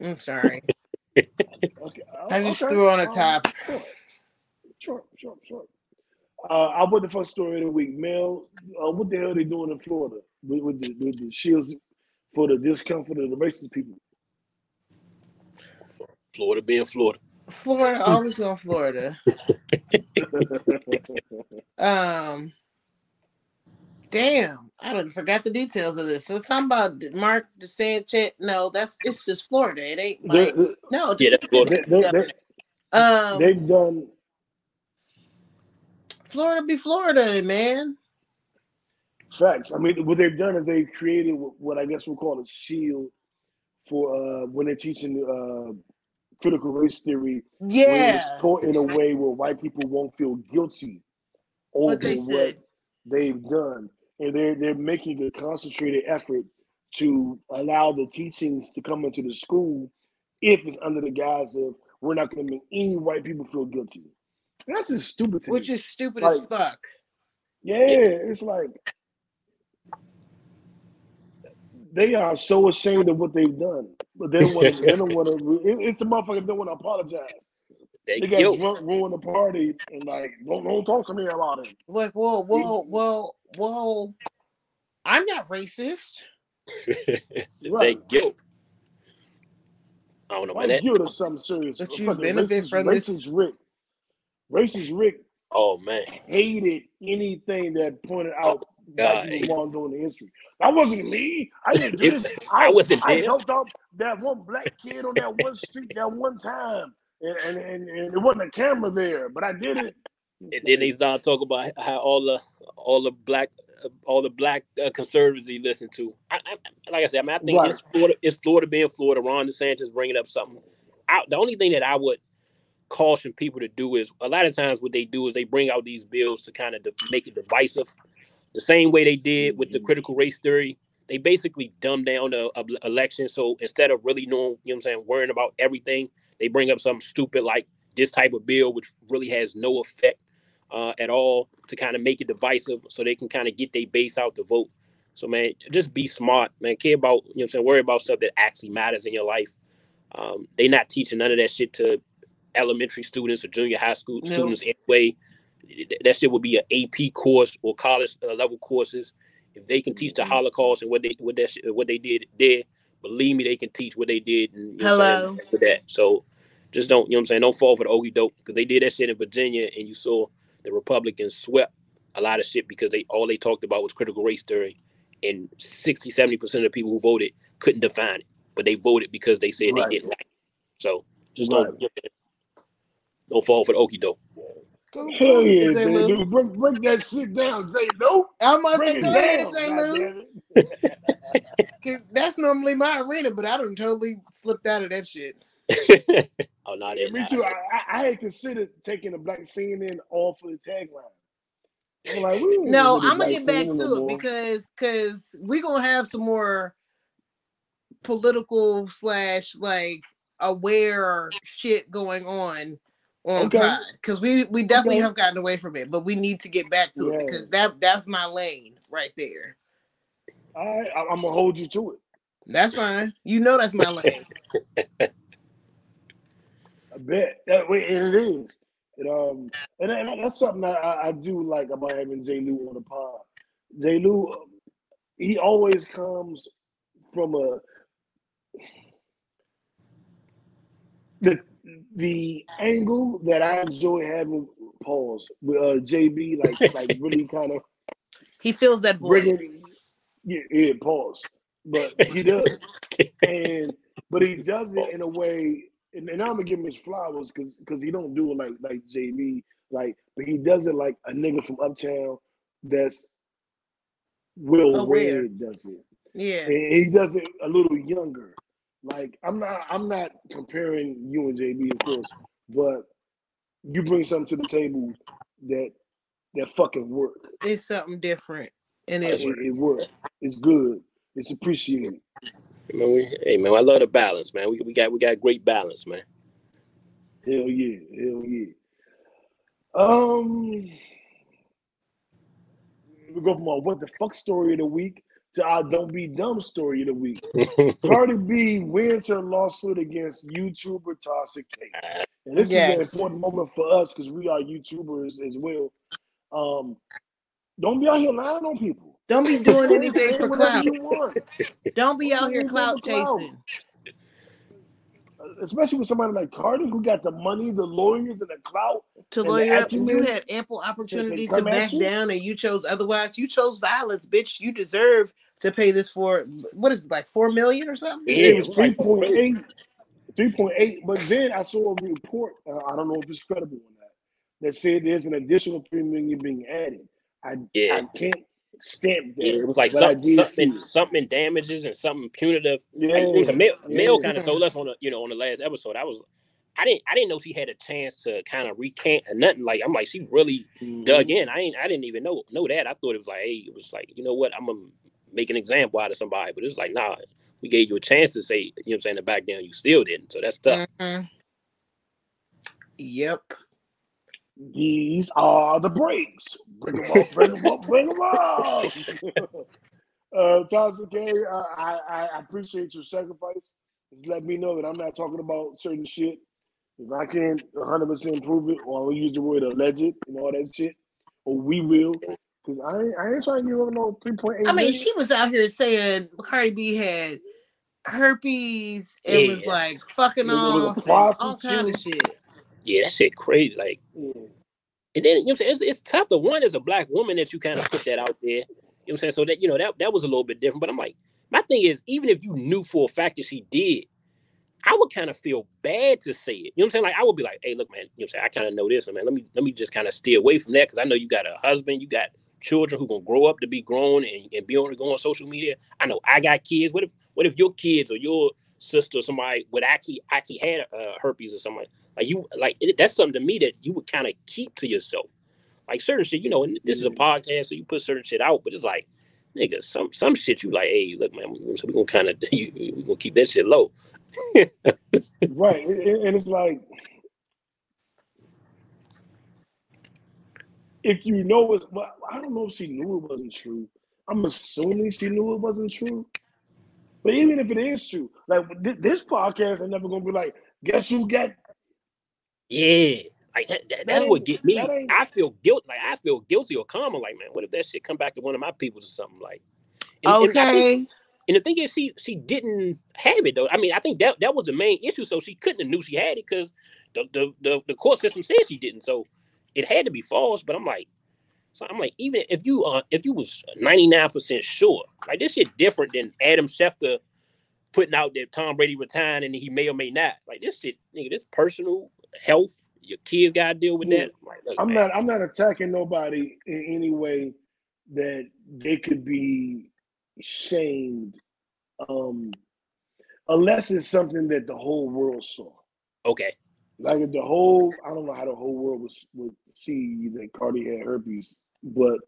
I'm sorry. okay. I just okay. threw on a um, top.
Sure, sure, sure. Uh, I put the first story of the week. Mel, uh, what the hell are they doing in Florida with, with, the, with the shields for the discomfort of the racist people?
Florida being Florida.
Florida, always on Florida. um, damn, I don't forgot the details of this. So talking about Mark DeSantis. No, that's it's just Florida. It ain't like no. Yeah, that's Florida. They, they, they, um,
they've done.
Florida be Florida, man.
Facts. I mean, what they've done is they've created what I guess we'll call a shield for uh, when they're teaching uh, critical race theory.
Yeah.
it's taught in a way where white people won't feel guilty over they what they've done. And they're they're making a concentrated effort to allow the teachings to come into the school if it's under the guise of we're not going to make any white people feel guilty. That's just stupid.
Which me. is stupid like, as fuck.
Yeah, it's like they are so ashamed of what they've done, but they don't want to. they don't want to. it's the motherfucker don't want to apologize. They, they got guilt. drunk, ruined the party, and like don't don't talk to me about it.
Like, whoa, whoa, whoa, whoa! I'm not racist.
right. They guilt. I don't know about that.
Guilt is something serious.
But you benefit racist, from racist this.
Rick. Racist Rick.
Oh man,
hated anything that pointed out God. wrongdoing in history. That wasn't me. I didn't do this. I, I wasn't I helped out that one black kid on that one street that one time. And, and, and, and it wasn't a camera there, but I did it.
And then they start talking about how all the all the black all the black uh, conservatives he listened to. I, I, like I said, I, mean, I think right. it's Florida. It's Florida being Florida. Ron DeSantis bringing up something. I, the only thing that I would caution people to do is a lot of times what they do is they bring out these bills to kind of de- make it divisive the same way they did with the mm-hmm. critical race theory. They basically dumb down the uh, election. So instead of really knowing, you know what I'm saying, worrying about everything, they bring up something stupid like this type of bill, which really has no effect uh, at all to kind of make it divisive so they can kind of get their base out to vote. So man, just be smart, man. Care about, you know what I'm saying, worry about stuff that actually matters in your life. Um, they not teaching none of that shit to elementary students or junior high school no. students anyway that shit would be an AP course or college uh, level courses. If they can teach the mm-hmm. Holocaust and what they what that what they did there, believe me, they can teach what they did. And,
you know Hello.
For that, so just don't you know what I'm saying. Don't fall for the okey doke because they did that shit in Virginia, and you saw the Republicans swept a lot of shit because they all they talked about was critical race theory, and 60, 70 percent of the people who voted couldn't define it, but they voted because they said right. they didn't like it. So just right. don't don't fall for the okey doke.
Go,
Hell yeah, J. Lou. Break, break that shit down, J. Lou.
I'm gonna say, go ahead, J. Lou. That's normally my arena, but I don't totally slipped out of that shit.
oh, not
yeah, me too. I, I, I, had considered taking a black CNN off of the tagline.
I'm like, no, I'm gonna get back to no it more. because because we're gonna have some more political slash like aware shit going on on okay. pod because we we definitely okay. have gotten away from it, but we need to get back to yeah. it because that that's my lane right there.
All right, I'm gonna hold you to it.
That's fine. You know that's my lane.
I bet that way it is. And, um, and, and that's something I, I do like about having J. Lou on the pod. J. Lou, he always comes from a the the angle that I enjoy having pause with uh, JB, like like really kind of
he feels that void.
yeah, yeah, pause. But he does, and but he does it in a way, and, and I'm gonna give him his flowers because because he don't do it like like JB, like, but he does it like a nigga from Uptown that's Will Aware. Red does it.
Yeah,
and he does it a little younger. Like I'm not I'm not comparing you and JB, of course, but you bring something to the table that that fucking work.
It's something different, and it,
it, it works. It's good. It's appreciated.
Man, we, hey man, I love the balance, man. We, we got we got great balance, man.
Hell yeah, hell yeah. Um, we go from our what the fuck story of the week to our Don't Be Dumb story of the week. Cardi B wins her lawsuit against YouTuber Tasha K. And this yes. is an important moment for us because we are YouTubers as well. Um, don't be out here lying on people.
Don't be doing anything for clout. Don't be out here clout chasing.
Especially with somebody like Cardi who got the money, the lawyers, and the clout.
To lawyer up, you had ample opportunity to back down, and you chose otherwise. You chose violence, bitch. You deserve to pay this for what is it, like four million or something?
Yeah, it was three point eight. 3.8, but then I saw a report. Uh, I don't know if it's credible or not. That said, there's an additional three million being added. I yeah. I can't stamp that.
Yeah, it was like some, something, something damages and something punitive. Yeah, it was a male, yeah. kind of told us on the you know on the last episode. I was I didn't I didn't know she had a chance to kind of recant or nothing. Like I'm like she really mm-hmm. dug in. I ain't I didn't even know know that. I thought it was like hey it was like you know what I'm gonna make an example out of somebody. But it's like, nah, we gave you a chance to say, you know what I'm saying, to back down, you still didn't. So that's tough. Mm-hmm.
Yep.
These are the breaks. Bring them up, bring them up, bring them up. uh, Tasha K, uh, I, I appreciate your sacrifice. Just let me know that I'm not talking about certain shit. If I can't 100% prove it, or I'll use the word alleged and all that shit, or we will, Cause I ain't, I ain't trying to give up no three point eight. I
mean, she was out here saying Cardi B had herpes and yeah. was like fucking off and all kind of shit.
Yeah, that shit crazy. Like, yeah. and then you know, I'm saying it's, it's tough. The one as a black woman that you kind of put that out there. You know what I'm saying? So that you know that that was a little bit different. But I'm like, my thing is, even if you knew for a fact that she did, I would kind of feel bad to say it. You know what I'm saying? Like I would be like, hey, look, man, you know what I'm saying? I kind of know this, man. Let me let me just kind of stay away from that because I know you got a husband, you got children who gonna grow up to be grown and, and be able to go on social media. I know I got kids. What if what if your kids or your sister or somebody would actually actually had uh, herpes or something like you like it, that's something to me that you would kind of keep to yourself. Like certain shit, you know, and this is a mm-hmm. podcast, so you put certain shit out, but it's like, nigga, some some shit you like, hey, look, man, so we gonna kind of we gonna keep that shit low.
right, and it's like if you know it, well, I don't know if she knew it wasn't true. I'm assuming she knew it wasn't true. But even if it is true, like this podcast is never gonna be like, guess who got?
Yeah, like that, that, that's what get me. I feel guilt. Like I feel guilty or karma. Like man, what if that shit come back to one of my peoples or something? Like,
and, okay. And,
and, the thing is, she she didn't have it though. I mean, I think that that was the main issue. So she couldn't have knew she had it because the, the the the court system said she didn't. So it had to be false, but I'm like, so I'm like, even if you uh if you was 99% sure, like this shit different than Adam Schefter putting out that Tom Brady retired and he may or may not. Like this shit, nigga, this personal health, your kids got to deal with that. Like,
look, I'm man. not. I'm not attacking nobody in any way that they could be shamed, um, unless it's something that the whole world saw.
Okay.
Like if the whole, I don't know how the whole world was would see that Cardi had herpes, but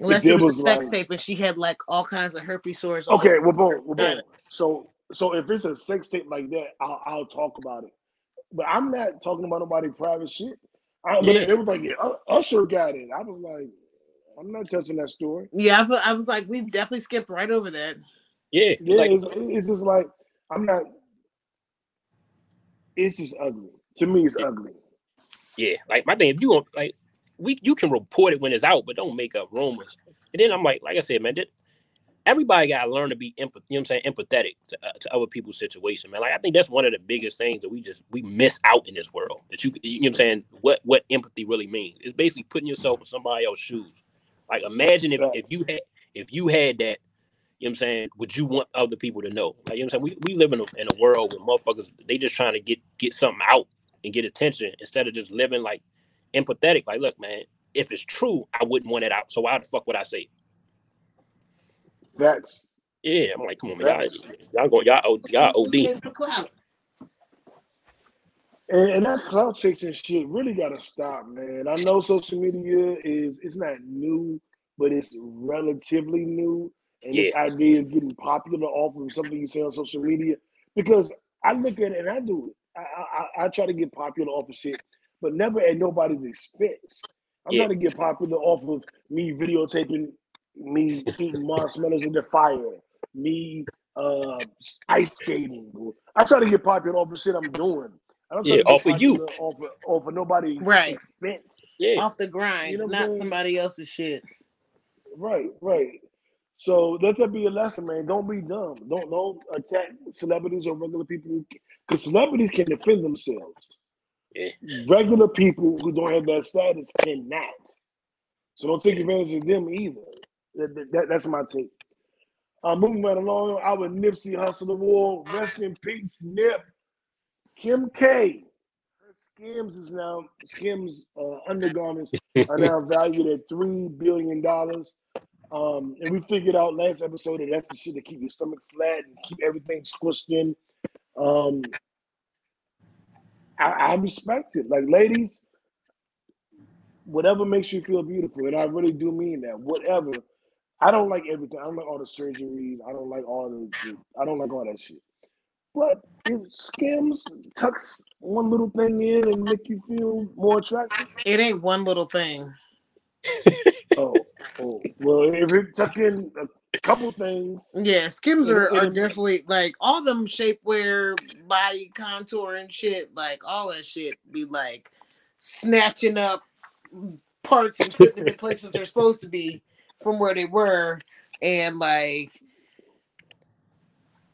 unless it was, was a sex like, tape and she had like all kinds of herpes sores.
Okay, well, boom, well, boom. So, so if it's a sex tape like that, I'll, I'll talk about it. But I'm not talking about nobody private shit. I, yeah. it was like yeah, Usher got it. I was like, I'm not touching that story.
Yeah, I, I was like, we definitely skipped right over that.
Yeah,
yeah. Like, it's, it's, just like I'm not. It's just ugly to me. It's
yeah.
ugly.
Yeah, like my thing. If you want, like, we you can report it when it's out, but don't make up rumors. And then I'm like, like I said, man, everybody got to learn to be empath- you know what I'm saying, empathetic to, uh, to other people's situation, man. Like I think that's one of the biggest things that we just we miss out in this world. That you you know what I'm saying, what what empathy really means. It's basically putting yourself in somebody else's shoes. Like imagine if, if you had if you had that, you know what I'm saying, would you want other people to know? Like you know what I'm saying? We, we live in a, in a world where motherfuckers they just trying to get get something out and get attention instead of just living like empathetic. Like, look, man, if it's true, I wouldn't want it out. So why the fuck would I say it?
Facts.
Yeah, I'm like, come on, man, y'all, y'all going, y'all, y'all OD.
And, and that clout chasing shit really gotta stop, man. I know social media is it's not new, but it's relatively new. And yeah. this idea of getting popular off of something you say on social media, because I look at it and I do it. I, I, I try to get popular off of shit, but never at nobody's expense. I'm yeah. trying to get popular off of me videotaping me eating marshmallows in the fire, me uh, ice skating. I try to get popular off the shit I'm doing.
I don't yeah, off of you,
off of, off of nobody's
right.
expense.
Yeah, off the grind, you know not somebody else's shit.
Right, right. So let that be a lesson, man. Don't be dumb. Don't don't attack celebrities or regular people because celebrities can defend themselves. Yeah. Regular people who don't have that status cannot. So don't take advantage of them either. That, that, that's my take. Uh, moving right along, our Nipsey Hussle Award. Rest in peace, Nip. Kim K. Her Skims is now Skims uh, undergarments are now valued at three billion dollars. Um, and we figured out last episode that that's the shit to keep your stomach flat and keep everything squished in. Um, I, I respect it. Like ladies, whatever makes you feel beautiful, and I really do mean that. Whatever I don't like everything. I don't like all the surgeries. I don't like all the, the I don't like all that shit. But if Skims tucks one little thing in and make you feel more attractive.
It ain't one little thing.
oh, well, if it tuck in a couple things.
Yeah, Skims are, are definitely like all them shapewear, body contour and shit, like all that shit be like snatching up parts and putting in places they're supposed to be from where they were and like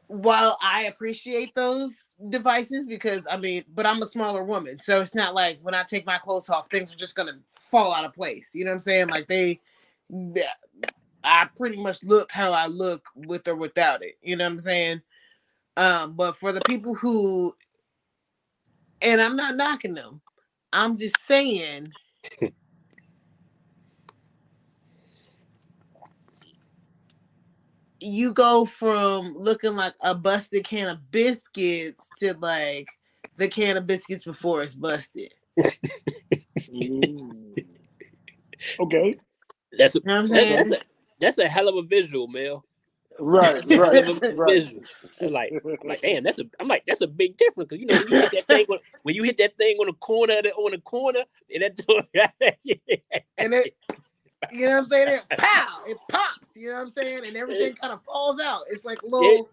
while I appreciate those devices because I mean, but I'm a smaller woman, so it's not like when I take my clothes off, things are just gonna fall out of place. You know what I'm saying? Like they, I pretty much look how I look with or without it. You know what I'm saying? Um, but for the people who, and I'm not knocking them, I'm just saying you go from looking like a busted can of biscuits to like the can of biscuits before it's busted.
okay.
That's a, you know that's, that's, a that's a hell of a visual, Mel.
Right, right, right.
Like, like, damn, that's a. I'm like, that's a big difference because you know when you hit that thing when, when you hit that thing on the corner, on the corner, and that, door,
and it you know what I'm saying? It pow, it pops, you know what I'm saying? And everything kind of falls out. It's like little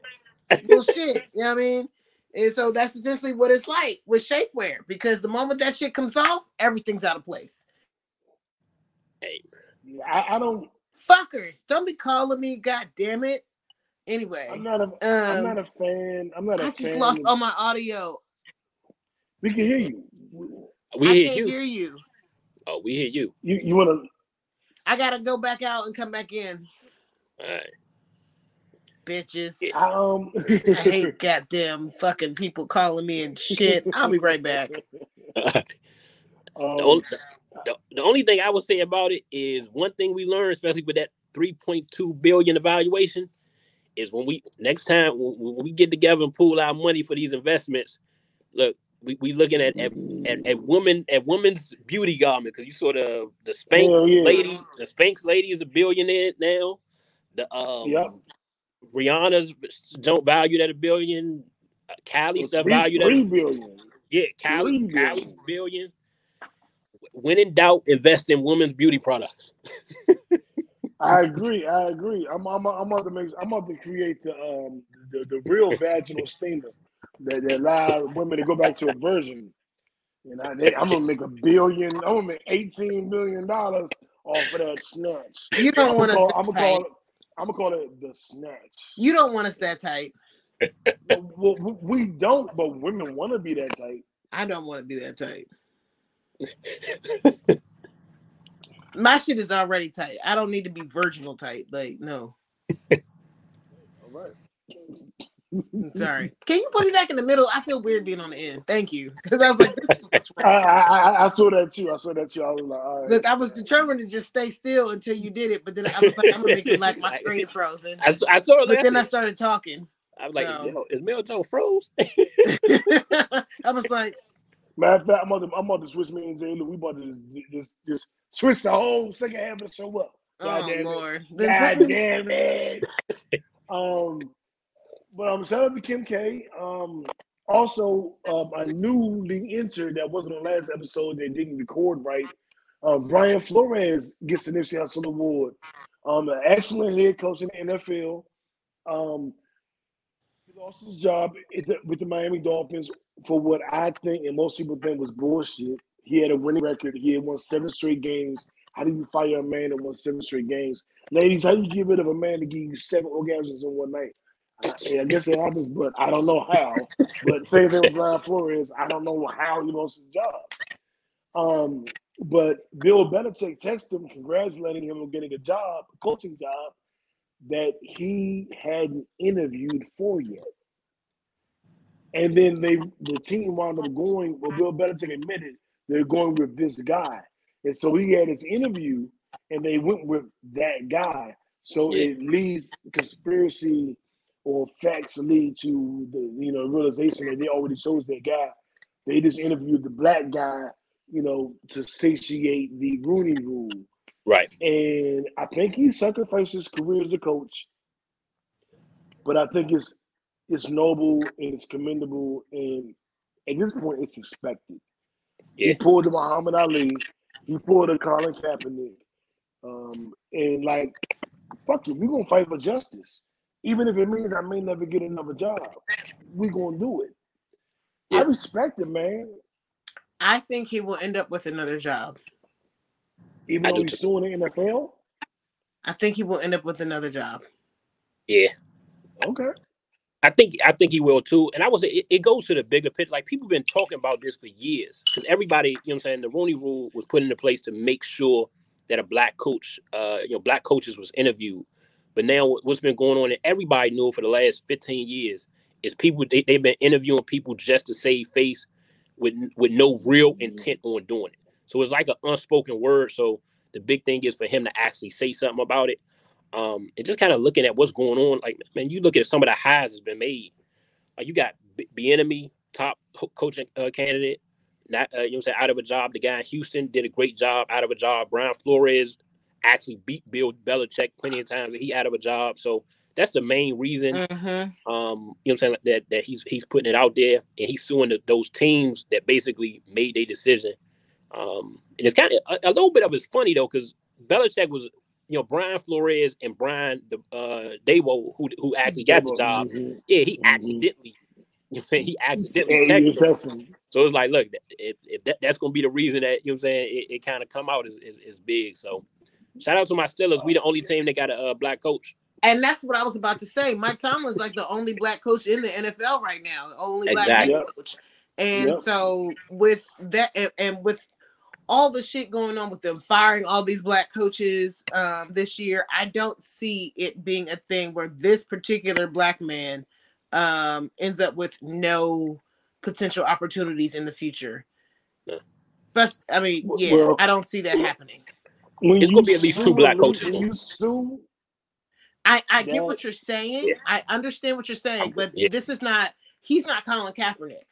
little shit, you know what I mean? And so that's essentially what it's like with shapewear because the moment that shit comes off, everything's out of place.
Hey, I, I don't
fuckers. Don't be calling me, god damn it. Anyway,
I'm not a, am um, not a fan. I'm not a I
just lost of, all my audio.
We can hear you.
We
I
hear
can't
you.
hear you.
Oh, we hear you.
You you want to
I gotta go back out and come back in.
All right.
Bitches.
Um,
I hate goddamn fucking people calling me and shit. I'll be right back.
Um, the, only, the, the only thing I would say about it is one thing we learned, especially with that 3.2 billion evaluation, is when we next time when we get together and pool our money for these investments, look, we, we looking at at, at, at women at women's beauty garment because you saw the the Spanx yeah. lady, the Spanx lady is a billionaire now. The um yep. Rihanna's don't value at a billion. Uh, Kylie's stuff valued at
three billion.
Yeah, Kylie, Kylie's billion. When in doubt, invest in women's beauty products.
I agree. I agree. I'm I'm I'm about to make I'm about to create the um the, the real vaginal steamer that, that allow women to go back to a virgin. And I, am gonna make a billion. I'm gonna make eighteen million dollars off of that snatch.
You don't want
to. I'm gonna call it. I'm gonna call it the snatch.
You don't want us that tight.
well, we don't, but women want to be that tight.
I don't want to be that tight. My shit is already tight. I don't need to be virginal tight. Like, no. All right. Sorry. Can you put me back in the middle? I feel weird being on the end. Thank you. Because I was like, this is
I, I, I, saw that too. I saw that too. I was like, all right.
Look, I was determined to just stay still until you did it, but then I was like, I'm gonna make it like my screen frozen.
I, I saw
it. But then I started talking.
I was like, so. is Mel Joe froze?
I was like,
Matter of fact, I'm about to, I'm about to switch me and say, look, we about to just, just, just switch the whole second half of the show up.
God oh, Lord.
It. God damn it. um, but um, shout out to Kim K. Um, also, um, a the entered that wasn't on last episode that didn't record right. Uh, Brian Flores gets the Nipsey Hussle Award. Um, an excellent head coach in the NFL. Um, he lost his job the, with the Miami Dolphins for what I think and most people think was bullshit. He had a winning record. He had won seven straight games. How do you fire a man that won seven straight games? Ladies, how do you get rid of a man to give you seven orgasms in one night? I, I guess it happens, but I don't know how. but same thing with Brian Flores. I don't know how he lost his job. Um, but Bill Belichick texted him, congratulating him on getting a job, a coaching job that he hadn't interviewed for yet. And then they the team wound up going, well, Bill Belichick admitted they're going with this guy. And so he had his interview and they went with that guy. So yeah. it leads conspiracy or facts lead to the you know realization that they already chose their guy. They just interviewed the black guy, you know, to satiate the Rooney rule.
Right.
And I think he sacrificed his career as a coach. But I think it's it's noble and it's commendable and at this point it's expected. Yeah. He pulled the Muhammad Ali, he pulled a Colin Kaepernick. Um, and like, fuck it, we're gonna fight for justice even if it means I may never get another job. We gonna do it. Yeah. I respect it, man.
I think he will end up with another job.
Even though he's suing the NFL?
I think he will end up with another job.
Yeah.
Okay.
I think I think he will too. And I was it, it goes to the bigger picture. Like people have been talking about this for years. Because everybody, you know what I'm saying, the Rooney rule was put into place to make sure that a black coach, uh, you know, black coaches was interviewed but now what's been going on, and everybody knew for the last 15 years, is people they, they've been interviewing people just to save face with with no real mm-hmm. intent on doing it. So it's like an unspoken word. So the big thing is for him to actually say something about it. Um, and just kind of looking at what's going on. Like, man, you look at some of the highs that's been made. Like you got Bieniemy, top coaching uh, candidate, not uh, you know, say out of a job. The guy in Houston did a great job out of a job. Brian Flores actually beat Bill Belichick plenty of times. He out of a job, so that's the main reason. Mm-hmm. Um, you know, I'm saying that that he's he's putting it out there and he's suing the, those teams that basically made a decision. Um, and it's kind of a, a, little bit of it's funny though because Belichick was you know Brian Flores and Brian the uh Daboll who who actually got the job. Mm-hmm. Yeah, he mm-hmm. accidentally. You know, he accidentally So it's like, look, if, if that, that's gonna be the reason that you know what I'm saying it, it kind of come out is, is, is big. So Shout out to my Steelers. We the only team that got a, a black coach.
And that's what I was about to say. Mike Tomlin's like the only black coach in the NFL right now, the only black exactly. coach. And yep. so with that, and with all the shit going on with them firing all these black coaches um, this year, I don't see it being a thing where this particular black man um, ends up with no potential opportunities in the future. Especially, I mean, yeah, well, I don't see that happening.
It's gonna be at least two black coaches.
You sue,
I I get what you're saying. Yeah. I understand what you're saying, but yeah. this is not. He's not Colin Kaepernick.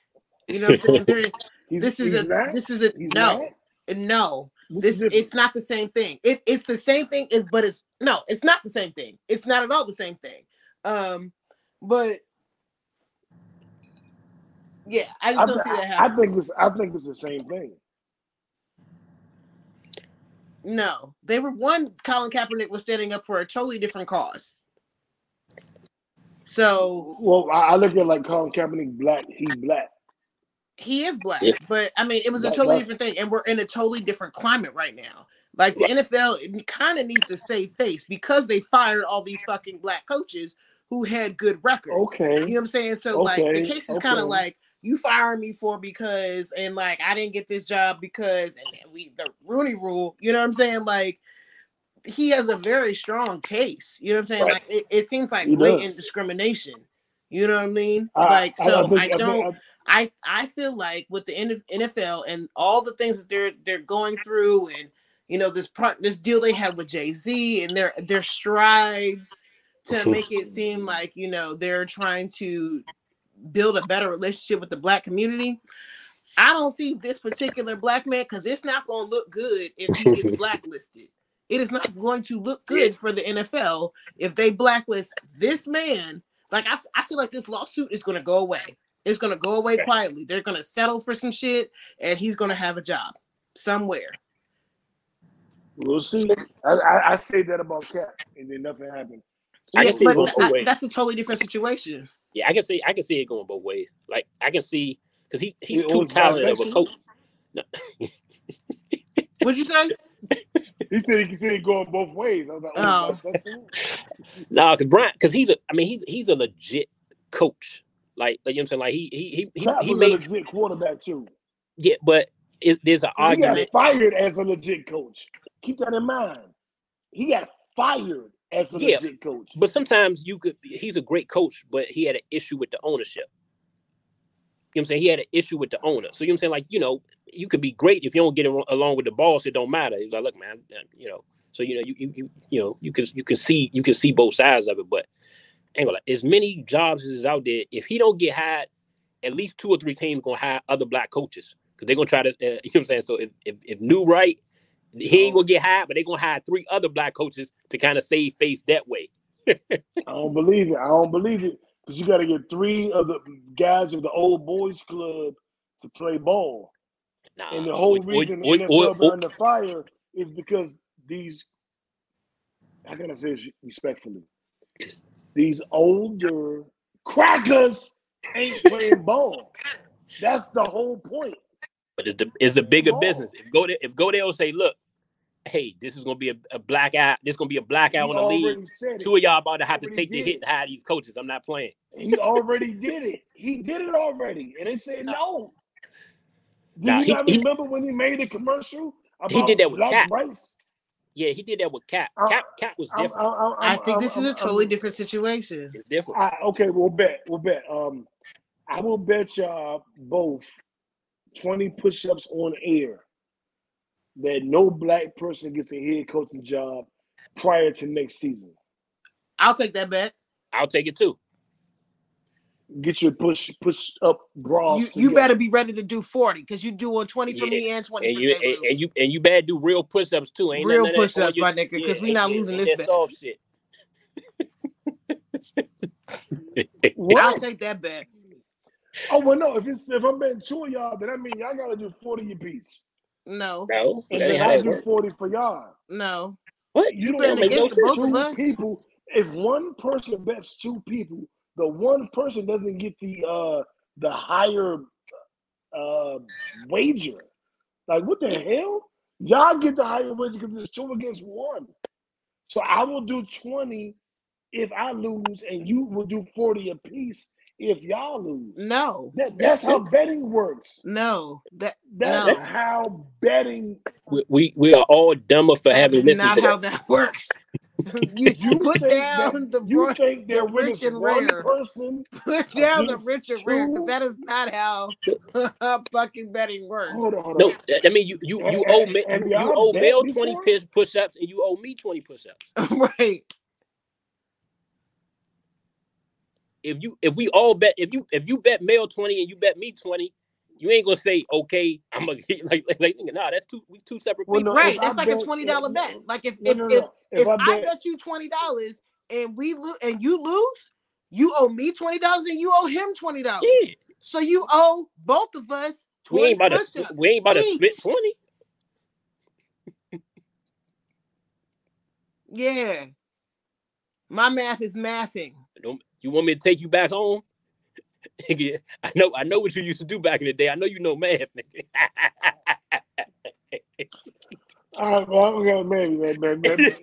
You know what I'm saying? this is a. Not? This is a he's no. Not? No. This it's not the same thing. It, it's the same thing, but it's no, it's not the same thing. It's not at all the same thing. Um, but yeah, I just I, don't see that happening.
I think it's I think it's the same thing.
No, they were one. Colin Kaepernick was standing up for a totally different cause. So,
well, I look at like Colin Kaepernick, black. He's black.
He is black, yeah. but I mean, it was black, a totally black. different thing, and we're in a totally different climate right now. Like the NFL kind of needs to save face because they fired all these fucking black coaches who had good records.
Okay,
you know what I'm saying? So okay. like the case is okay. kind of like you fired me for because and like I didn't get this job because and we the Rooney rule, you know what I'm saying? Like he has a very strong case. You know what I'm saying? Right. Like it, it, seems like blatant discrimination. You know what I mean? Uh, like so I, I, I don't I, I feel like with the NFL and all the things that they're they're going through and you know this part this deal they have with Jay-Z and their their strides to make it seem like you know they're trying to build a better relationship with the black community. I don't see this particular black man because it's not going to look good if he is blacklisted. It is not going to look good for the NFL if they blacklist this man. Like I, I feel like this lawsuit is going to go away. It's going to go away quietly. They're going to settle for some shit, and he's going to have a job somewhere.
We'll see. I, I, I say that about Cap, and then nothing happened.
Yeah, but I, that's a totally different situation.
Yeah, I can see I can see it going both ways. Like I can see because he he's too talented of a coach.
No. What'd you say?
he said he can see it going both ways. I was like, oh,
oh. no, because Brian, because he's a, I mean, he's he's a legit coach. Like, like you know what I'm saying, like he he he he, he made
a legit quarterback too.
Yeah, but it, there's an he argument.
He got fired as a legit coach. Keep that in mind. He got fired as a yeah, legit coach.
But sometimes you could. He's a great coach, but he had an issue with the ownership. You know what I'm saying? He had an issue with the owner. So you know what I'm saying? Like, you know, you could be great if you don't get along with the boss, it don't matter. He's like, look, man, you know. So you know, you you you, you know, you can you can see you can see both sides of it, but ain't gonna lie, as many jobs as is out there. If he don't get hired, at least two or three teams gonna hire other black coaches because they're gonna try to. Uh, you know what I'm saying? So if if, if New Right he ain't gonna get hired, but they're gonna hire three other black coaches to kind of save face that way.
I don't believe it. I don't believe it because you got to get three of the guys of the old boys club to play ball. Nah, and the whole reason or, the NFL or, under fire is because these. How can I say this respectfully? These older crackers ain't playing ball. That's the whole point.
But it's the it's a bigger business. If Goodell, if Goodell will say, look, hey, this is gonna be a, a black eye. This is gonna be a black eye on the league. Two of y'all about to have to take the hit and hire these coaches. I'm not playing.
He already did it. He did it already, and they said no. Do nah, you he, not he, remember when he made a commercial?
he did that with Cap. Rice? Yeah, he did that with Cap. Cap, Cap was different.
I'm, I'm, i think this is a totally different situation.
It's different.
I, okay, we'll bet. We'll bet. Um, I will bet y'all both 20 push-ups on air that no black person gets a head coaching job prior to next season.
I'll take that bet.
I'll take it too.
Get your push push up bras.
You, you better be ready to do 40 because you doing 20 for yeah. me and 20
and
for
you, and, and, you and you better do real push-ups too. Ain't
real push-ups, my nigga, because yeah, we not losing this bet. Soft shit. I'll take that bet.
Oh well, no. If it's if I'm betting two of y'all, then I mean y'all gotta do forty apiece.
No.
No.
And then I do forty for y'all.
No.
What
you, you betting against no both of us?
People. If one person bets two people, the one person doesn't get the uh the higher uh wager. Like what the hell? Y'all get the higher wager because it's two against one. So I will do twenty if I lose, and you will do forty apiece if y'all lose.
No.
That, that's how betting works.
No. That
that's
no.
how betting
we, we, we are all dumber for
that
having
listened not how that, that works. you, you put down
that,
the
you think
the
they're
rich and
one
rare.
person?
Put down the rich and rare because that is not how fucking betting works.
Hold on, hold
No,
on.
I mean you you you
And-
owe me, you, you owe
bet
Mel twenty push push ups and you owe me twenty push ups.
right.
If you if we all bet if you if you bet Mel twenty and you bet me twenty, you ain't gonna say okay. I'm gonna like like, like nigga, nah. That's two we two separate
Well,
people.
no,
Right. That's
I
like a twenty dollar
no,
bet. Like if
No,
if
no,
if,
no.
if, I, bet, you twenty dollars and we lose and you lose, you owe me twenty dollars and you owe him twenty dollars.
Yeah,
So you owe both of us
twenty.
we
ain't about to
push-ups
we ain't about to split
each.
twenty.
Yeah. My math is mathing.
Don't you want me to take you back home? Nigga, I know I know what you used to do back in the day. I know you know math, nigga.
All right, well, okay, maybe, maybe, maybe, maybe.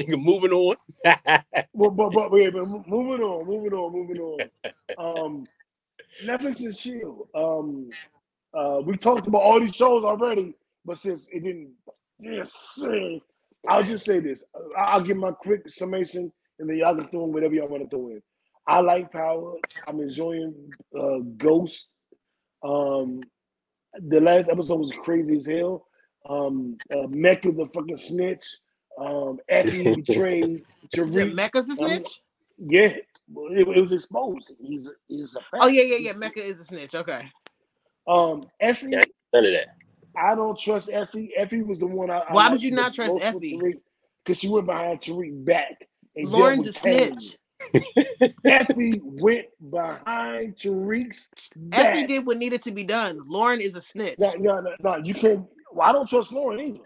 nigga, moving on.
well, but but wait, but moving on, moving on, moving on. Um, Netflix and Shield. Um, uh, we talked about all these shows already, but since it didn't, yes, I'll just say this. I'll give my quick summation, and then y'all can throw in whatever y'all want to throw in. I like Power. I'm enjoying uh, Ghost. Um, the last episode was crazy as hell. Um, uh, Mecca the fucking snitch. Um, Effie betrayed Tariq.
Is it Mecca's a
Um,
snitch?
Yeah, it, it was exposed. He's he's a
Oh yeah, yeah, yeah. Mecca is a snitch. Okay.
Um, Effie,
Yeah. None of that.
I don't trust Effie. Effie was the one I. I
Why would you not trust Effie?
Because she went behind Tariq back. and dealt
Lauren's a
with Kanye.
snitch.
Effie went behind Tariq's back.
Effie did what needed to be done. Lauren is a snitch.
No, no, no, no, you can't. Well, I don't trust Lauren either.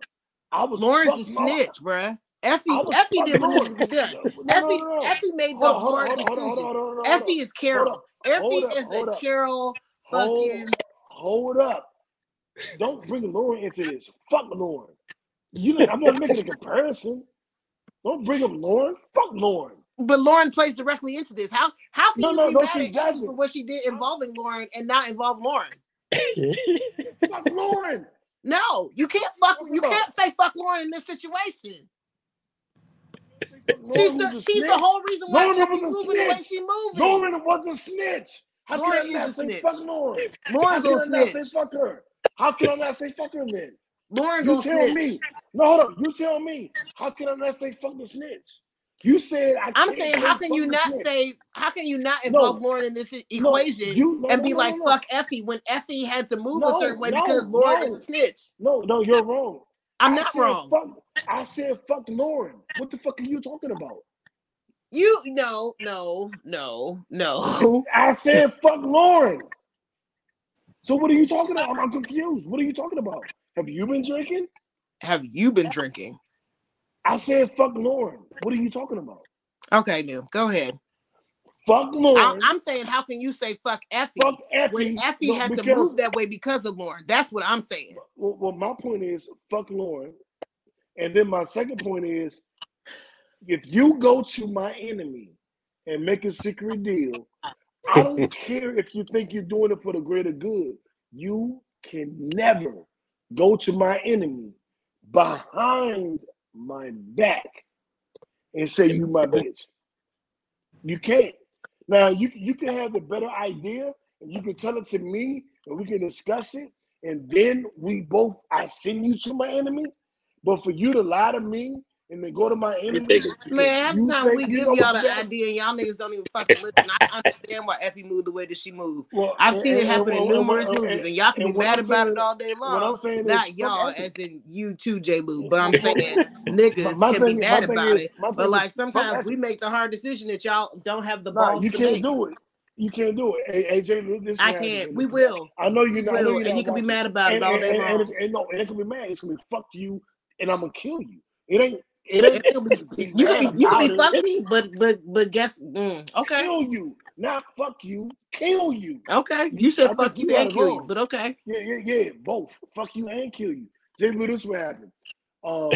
I was
Lauren's a
Lauren.
snitch, bruh. Effie, Effie did what needed to be done. Effie. Effie made the
Hold on, on,
hard
on, hold on,
decision.
hold on, hold on, hold
Effie is Carol. Effie is a. Carol
Hold-
fucking.
Hold up. Don't bring Lauren into this. Fuck Lauren. You I'm not making a comparison. Don't bring up Lauren. Fuck Lauren.
But Lauren plays directly into this. How how can
No,
you
no,
be
no,
mad
she
at
doesn't.
for what she did involving Lauren and not involve Lauren?
Fuck Lauren.
No, you can't fuck. You can't say fuck Lauren in this situation.
Lauren
She's the she's the whole reason why
Lauren
Effie's
was
moving the way
snitch.
she moving.
Lauren was a snitch. How
Lauren
can I not say
snitch.
fuck Lauren?
Lauren
How
gonna
can I not say fuck her? How can I not say fuck her then?
Lauren
You
gonna
tell
snitch.
me. No, hold up. You tell me. How can I not say fuck the snitch? You said I
I'm saying, how can you not
snitch.
say? How can you not involve
No.
Lauren in this e-
No,
equation
you- no,
and be like fuck Effie when Effie had to move a certain way because Lauren is a snitch?
No, no, you're wrong.
I'm
I
not
said
wrong.
Fuck, I said fuck Lauren. What the fuck are you talking about?
You no no no no.
I said fuck Lauren. So what are you talking about? I'm, I'm confused. What are you talking about? Have you been drinking?
Have you been drinking?
I said fuck Lauren. What are you talking about?
Okay, new. Go ahead.
Fuck
I,
Lauren.
I'm saying, how can you say fuck Effie
fuck Effie.
when Effie
No,
had to move that way because of Lauren? That's what I'm saying.
Well, well, my point is fuck Lauren, and then my second point is if you go to my enemy and make a secret deal, I don't care if you think you're doing it for the greater good. You can never go to my enemy behind my back and say you my bitch. You can't. Now you you can have the better idea and you can tell it to me and we can discuss it and then we both I send you to my enemy. But for you to lie to me and then go to my enemy,
take it.
because
Man, half the time we give y'all
what's
the
best.
idea and y'all niggas don't even fucking listen. I understand why Effie moved the way that she moved.
Well,
I've
and-
seen it
and-
happen in
and- and-
numerous
and-
movies, and y'all can
and
be mad
I'm
about
saying-
it all day long.
What I'm saying is,
Not
fuck
y'all,
Effie.
as in you too, J. Lou. But I'm saying niggas
My- my
can be mad
my
about
is-
it. But like sometimes we make the hard decision that y'all don't have the balls
you
to
can't do it. You can't do it. Hey, AJ, look, this
I can't. We will.
I know you're not. I know you're
And
not
you can be mad about it all
and,
day
and,
long.
and, it's- and no, and it can be mad. It's gonna be fuck you, and I'm gonna kill you. It ain't. It
It
ain't.
be, you could be, you could be fuck me, but but but guess mm, okay,
Kill you, not fuck you. Kill you.
okay. You said
I
fuck
think
you and kill you, but okay.
Yeah, yeah, yeah. Both. Fuck you and kill you. J. Lou, this what happened. Um,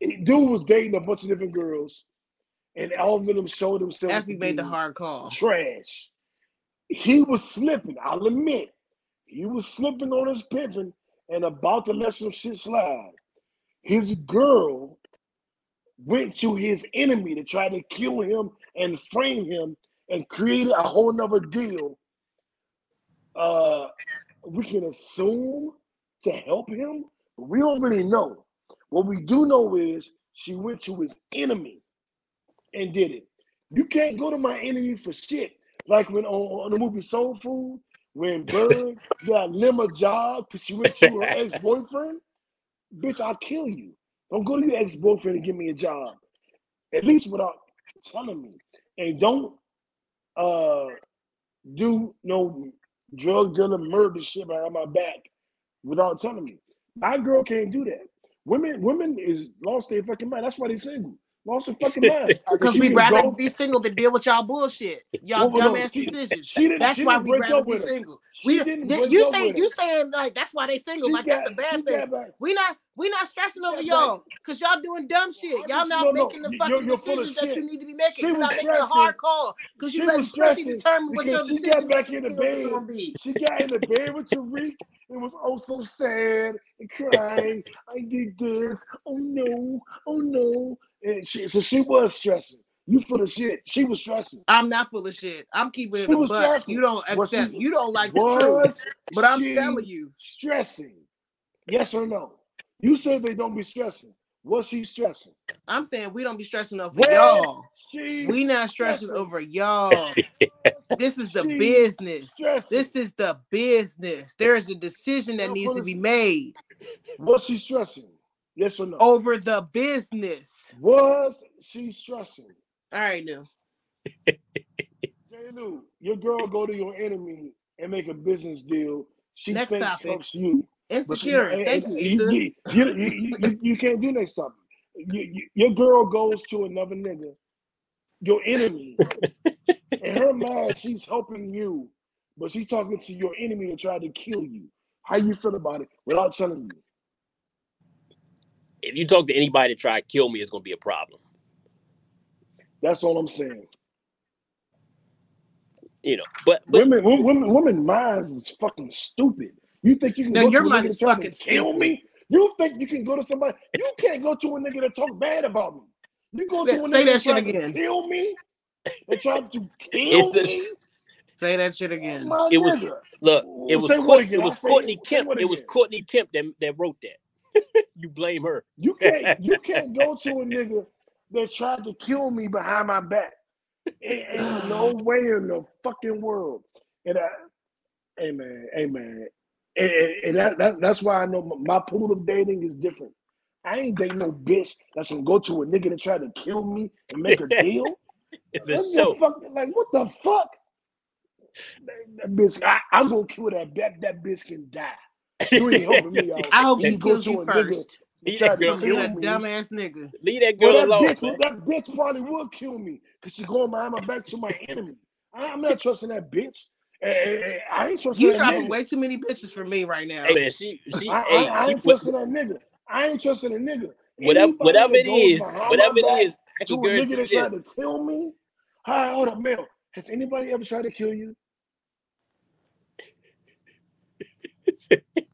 dude was dating a bunch of different girls, and all of them showed themselves.
Effie
to
made the hard call.
trash. He was slipping. I'll admit, he was slipping on his pimping and about to let some shit slide. His girl went to his enemy to try to kill him and frame him and created a whole nother deal, uh, we can assume to help him, but we don't really know. What we do know is she went to his enemy and did it. You can't go to my enemy for shit. Like when on, on the movie Soul Food, when Bird got Lem a job because she went to her ex-boyfriend, bitch, I'll kill you. Don't go to your ex-boyfriend and give me a job. At least without telling me. And don't uh do no drug dealer murder shit behind my back without telling me. My girl can't do that. Women, women is lost their fucking mind. That's why they single. Lost fucking mind.
Because we'd rather go, be single than deal with y'all bullshit, y'all well, dumbass no, she, decisions. She that's why we rather be single. We, didn't. you saying you saying like that's why they single? She like got, that's a bad thing. we not we not stressing over y'all because y'all doing dumb shit. Y'all not no, making the fucking you're, you're decisions that you need to be making. She you're not making a hard call because you let pussy determine what your
she got back in the bed. She got in the bed with Tariq. It was oh so sad and crying. I did this. Oh no. Oh no. And she, so she was stressing. You full of shit. She was stressing.
I'm not full of shit. I'm keeping it a buck. You don't accept. You don't like the truth. But I'm telling you,
stressing. Yes or no? You said they don't be stressing. What's she stressing?
I'm saying we don't be stressing over y'all. We not stressing, stressing. over y'all. this is the she business. Stressing. This is the business. There is a decision that needs to be made.
What's she stressing? Yes or no?
Over the business.
Was she stressing?
All right, now.
J. your girl go to your enemy and make a business deal. She Next thinks topic. helps you.
Insecure. She, Thank and, you,
you, you, you, you, can't do next topic. your girl goes to another nigga, your enemy. in her mind, she's helping you, but she's talking to your enemy and trying to kill you. How you feel about it without telling you?
If you talk to anybody to try to kill me, it's gonna be a problem.
That's all I'm saying.
You know, but,
but women, women, women minds is fucking stupid. You think you can
no, go your to mind is fucking
kill me? You think you can go to somebody? You can't go to a nigga that talk bad about me. You go to a
say nigga that shit again.
kill me. They try to kill me.
Say that shit oh, again.
Oh, it was look. It was, Courtney, it was Courtney Kemp. It was Courtney Kemp that, that wrote that. you blame her.
You can't you can't go to a nigga that tried to kill me behind my back. Ain't, ain't no way in the fucking world. And I, hey man, hey man, and, and that, that, that's why I know my pool of dating is different. I ain't dating no bitch that's gonna go to a nigga that tried to kill me and make a deal.
it's a show.
Fuck, like what the fuck? That, that bitch, I, am gonna kill that. That that bitch can die. You ain't me out. I
hope he kills you first. Leave that girl alone. dumbass nigga.
Leave that girl well, that alone.
Bitch, that bitch probably would kill me because she's going behind my back to my enemy. I'm not trusting that bitch. Hey, I ain't trusting.
You dropping way too many bitches for me right now.
Hey, man, she, she,
I,
hey,
I, I ain't
she,
trusting that nigga. I ain't trusting a nigga.
Whatever, whatever it is, whatever it is,
I to a nigga that tried to kill me. Hi, hold up, Mel. Has anybody ever tried to kill you?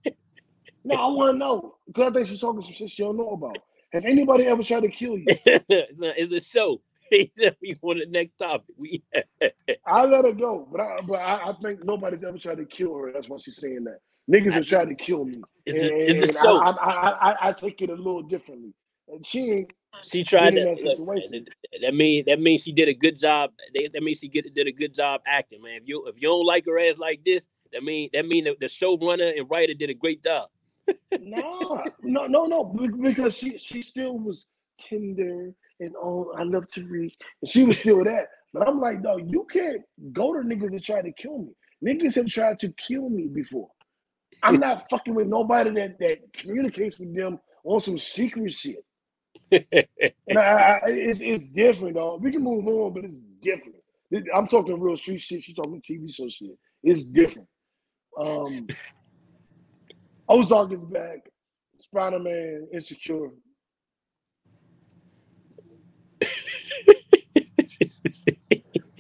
No, I want to know because I think she's talking some shit she don't know about. Has anybody ever tried to kill you?
it's, a, it's a show. we want the next topic. We
I let her go, but I but I, I, think nobody's ever tried to kill her. That's why she's saying that. Niggas have tried to kill me.
It's a, it's a show.
I, I, I, I, take it a little differently. And she ain't.
She tried that, that situation. that means that means she did a good job. That means she get, did a good job acting, man. If you if you don't like her ass like this, that mean that mean the, the showrunner and writer did a great job
no, no, no, no, because she she still was tender and oh, I love to read, and she was still that. But I'm like, no, you can't go to niggas that try to kill me. Niggas have tried to kill me before. I'm not fucking with nobody that that communicates with them on some secret shit. and I, I, it's it's different, dog. We can move on, but it's different. I'm talking real street shit. She's talking TV show shit. It's different. Um, Ozark is back. Spider Man, Insecure.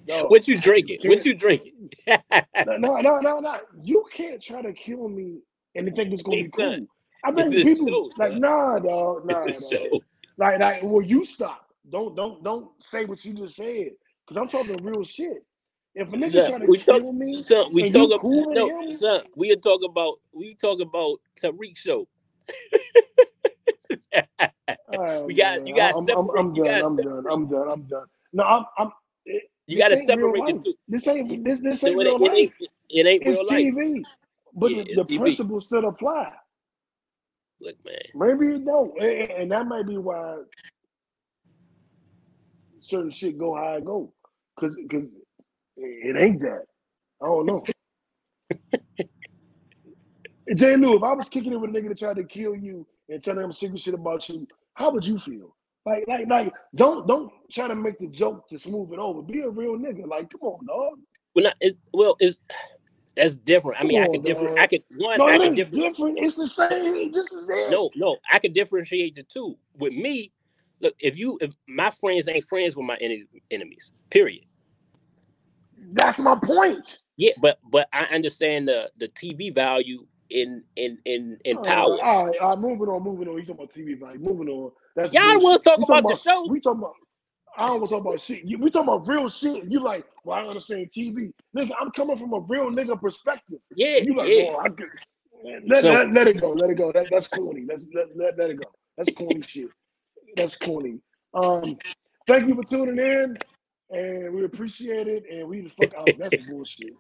no, what you drinking? What you drinking?
no, no, no, no, no. You can't try to kill me and think it's gonna be cool. I think people show, like, nah, dog, nah, dog. Like, like, well, you stop. Don't, don't, don't say what you just said because I'm talking real shit. If a nigga trying to
we
kill
talk-
me,
Son, we talk about
cool
no, son. We talking about we talk about Tariq show.
Oh,
We got-
man.
you gotta
I'm, I'm, I'm done. I'm
separate.
done. I'm done. I'm done. No, I'm. I'm it,
You got to separate the two.
This ain't this this ain't
it,
real
it
life.
ain't it ain't
It's
real life.
TV, but
Yeah,
the, the principles still apply.
Look, man.
Maybe it don't, and, and that might be why certain shit go how it go, cause cause it ain't that. I don't know. J. Lou, if I was kicking it with a nigga that tried to kill you and telling him secret shit about you, how would you feel? Like, like, like, don't don't try to make the joke to smooth it over. Be a real nigga. Like, come on, dog.
Well, not, it, well, it's that's different. I mean, I
Come
could different. I could one.
No,
I could
ain't
different.
different. It's the same. This is it.
No, no, I could differentiate the two. With me, look, if you, if my friends ain't friends with my enemies, period.
That's my point.
Yeah, but but I understand the the TV value in in in in
All
power.
right, all right, all right, moving on, moving on. You talking about TV value? Moving on. That's
Y'all want to talk
We
about the show?
We talking about. I don't want to talk about shit. You- We talking about real shit. You like, well, I understand TV, nigga. I'm coming from a real nigga perspective.
Yeah,
you like,
yeah.
oh. Let,
So-
let, let it go. Let it go. That, that's corny. That's let, let, let it go. That's corny shit. That's corny. Um, thank you for tuning in, and we appreciate it. And we the fuck out. That's bullshit.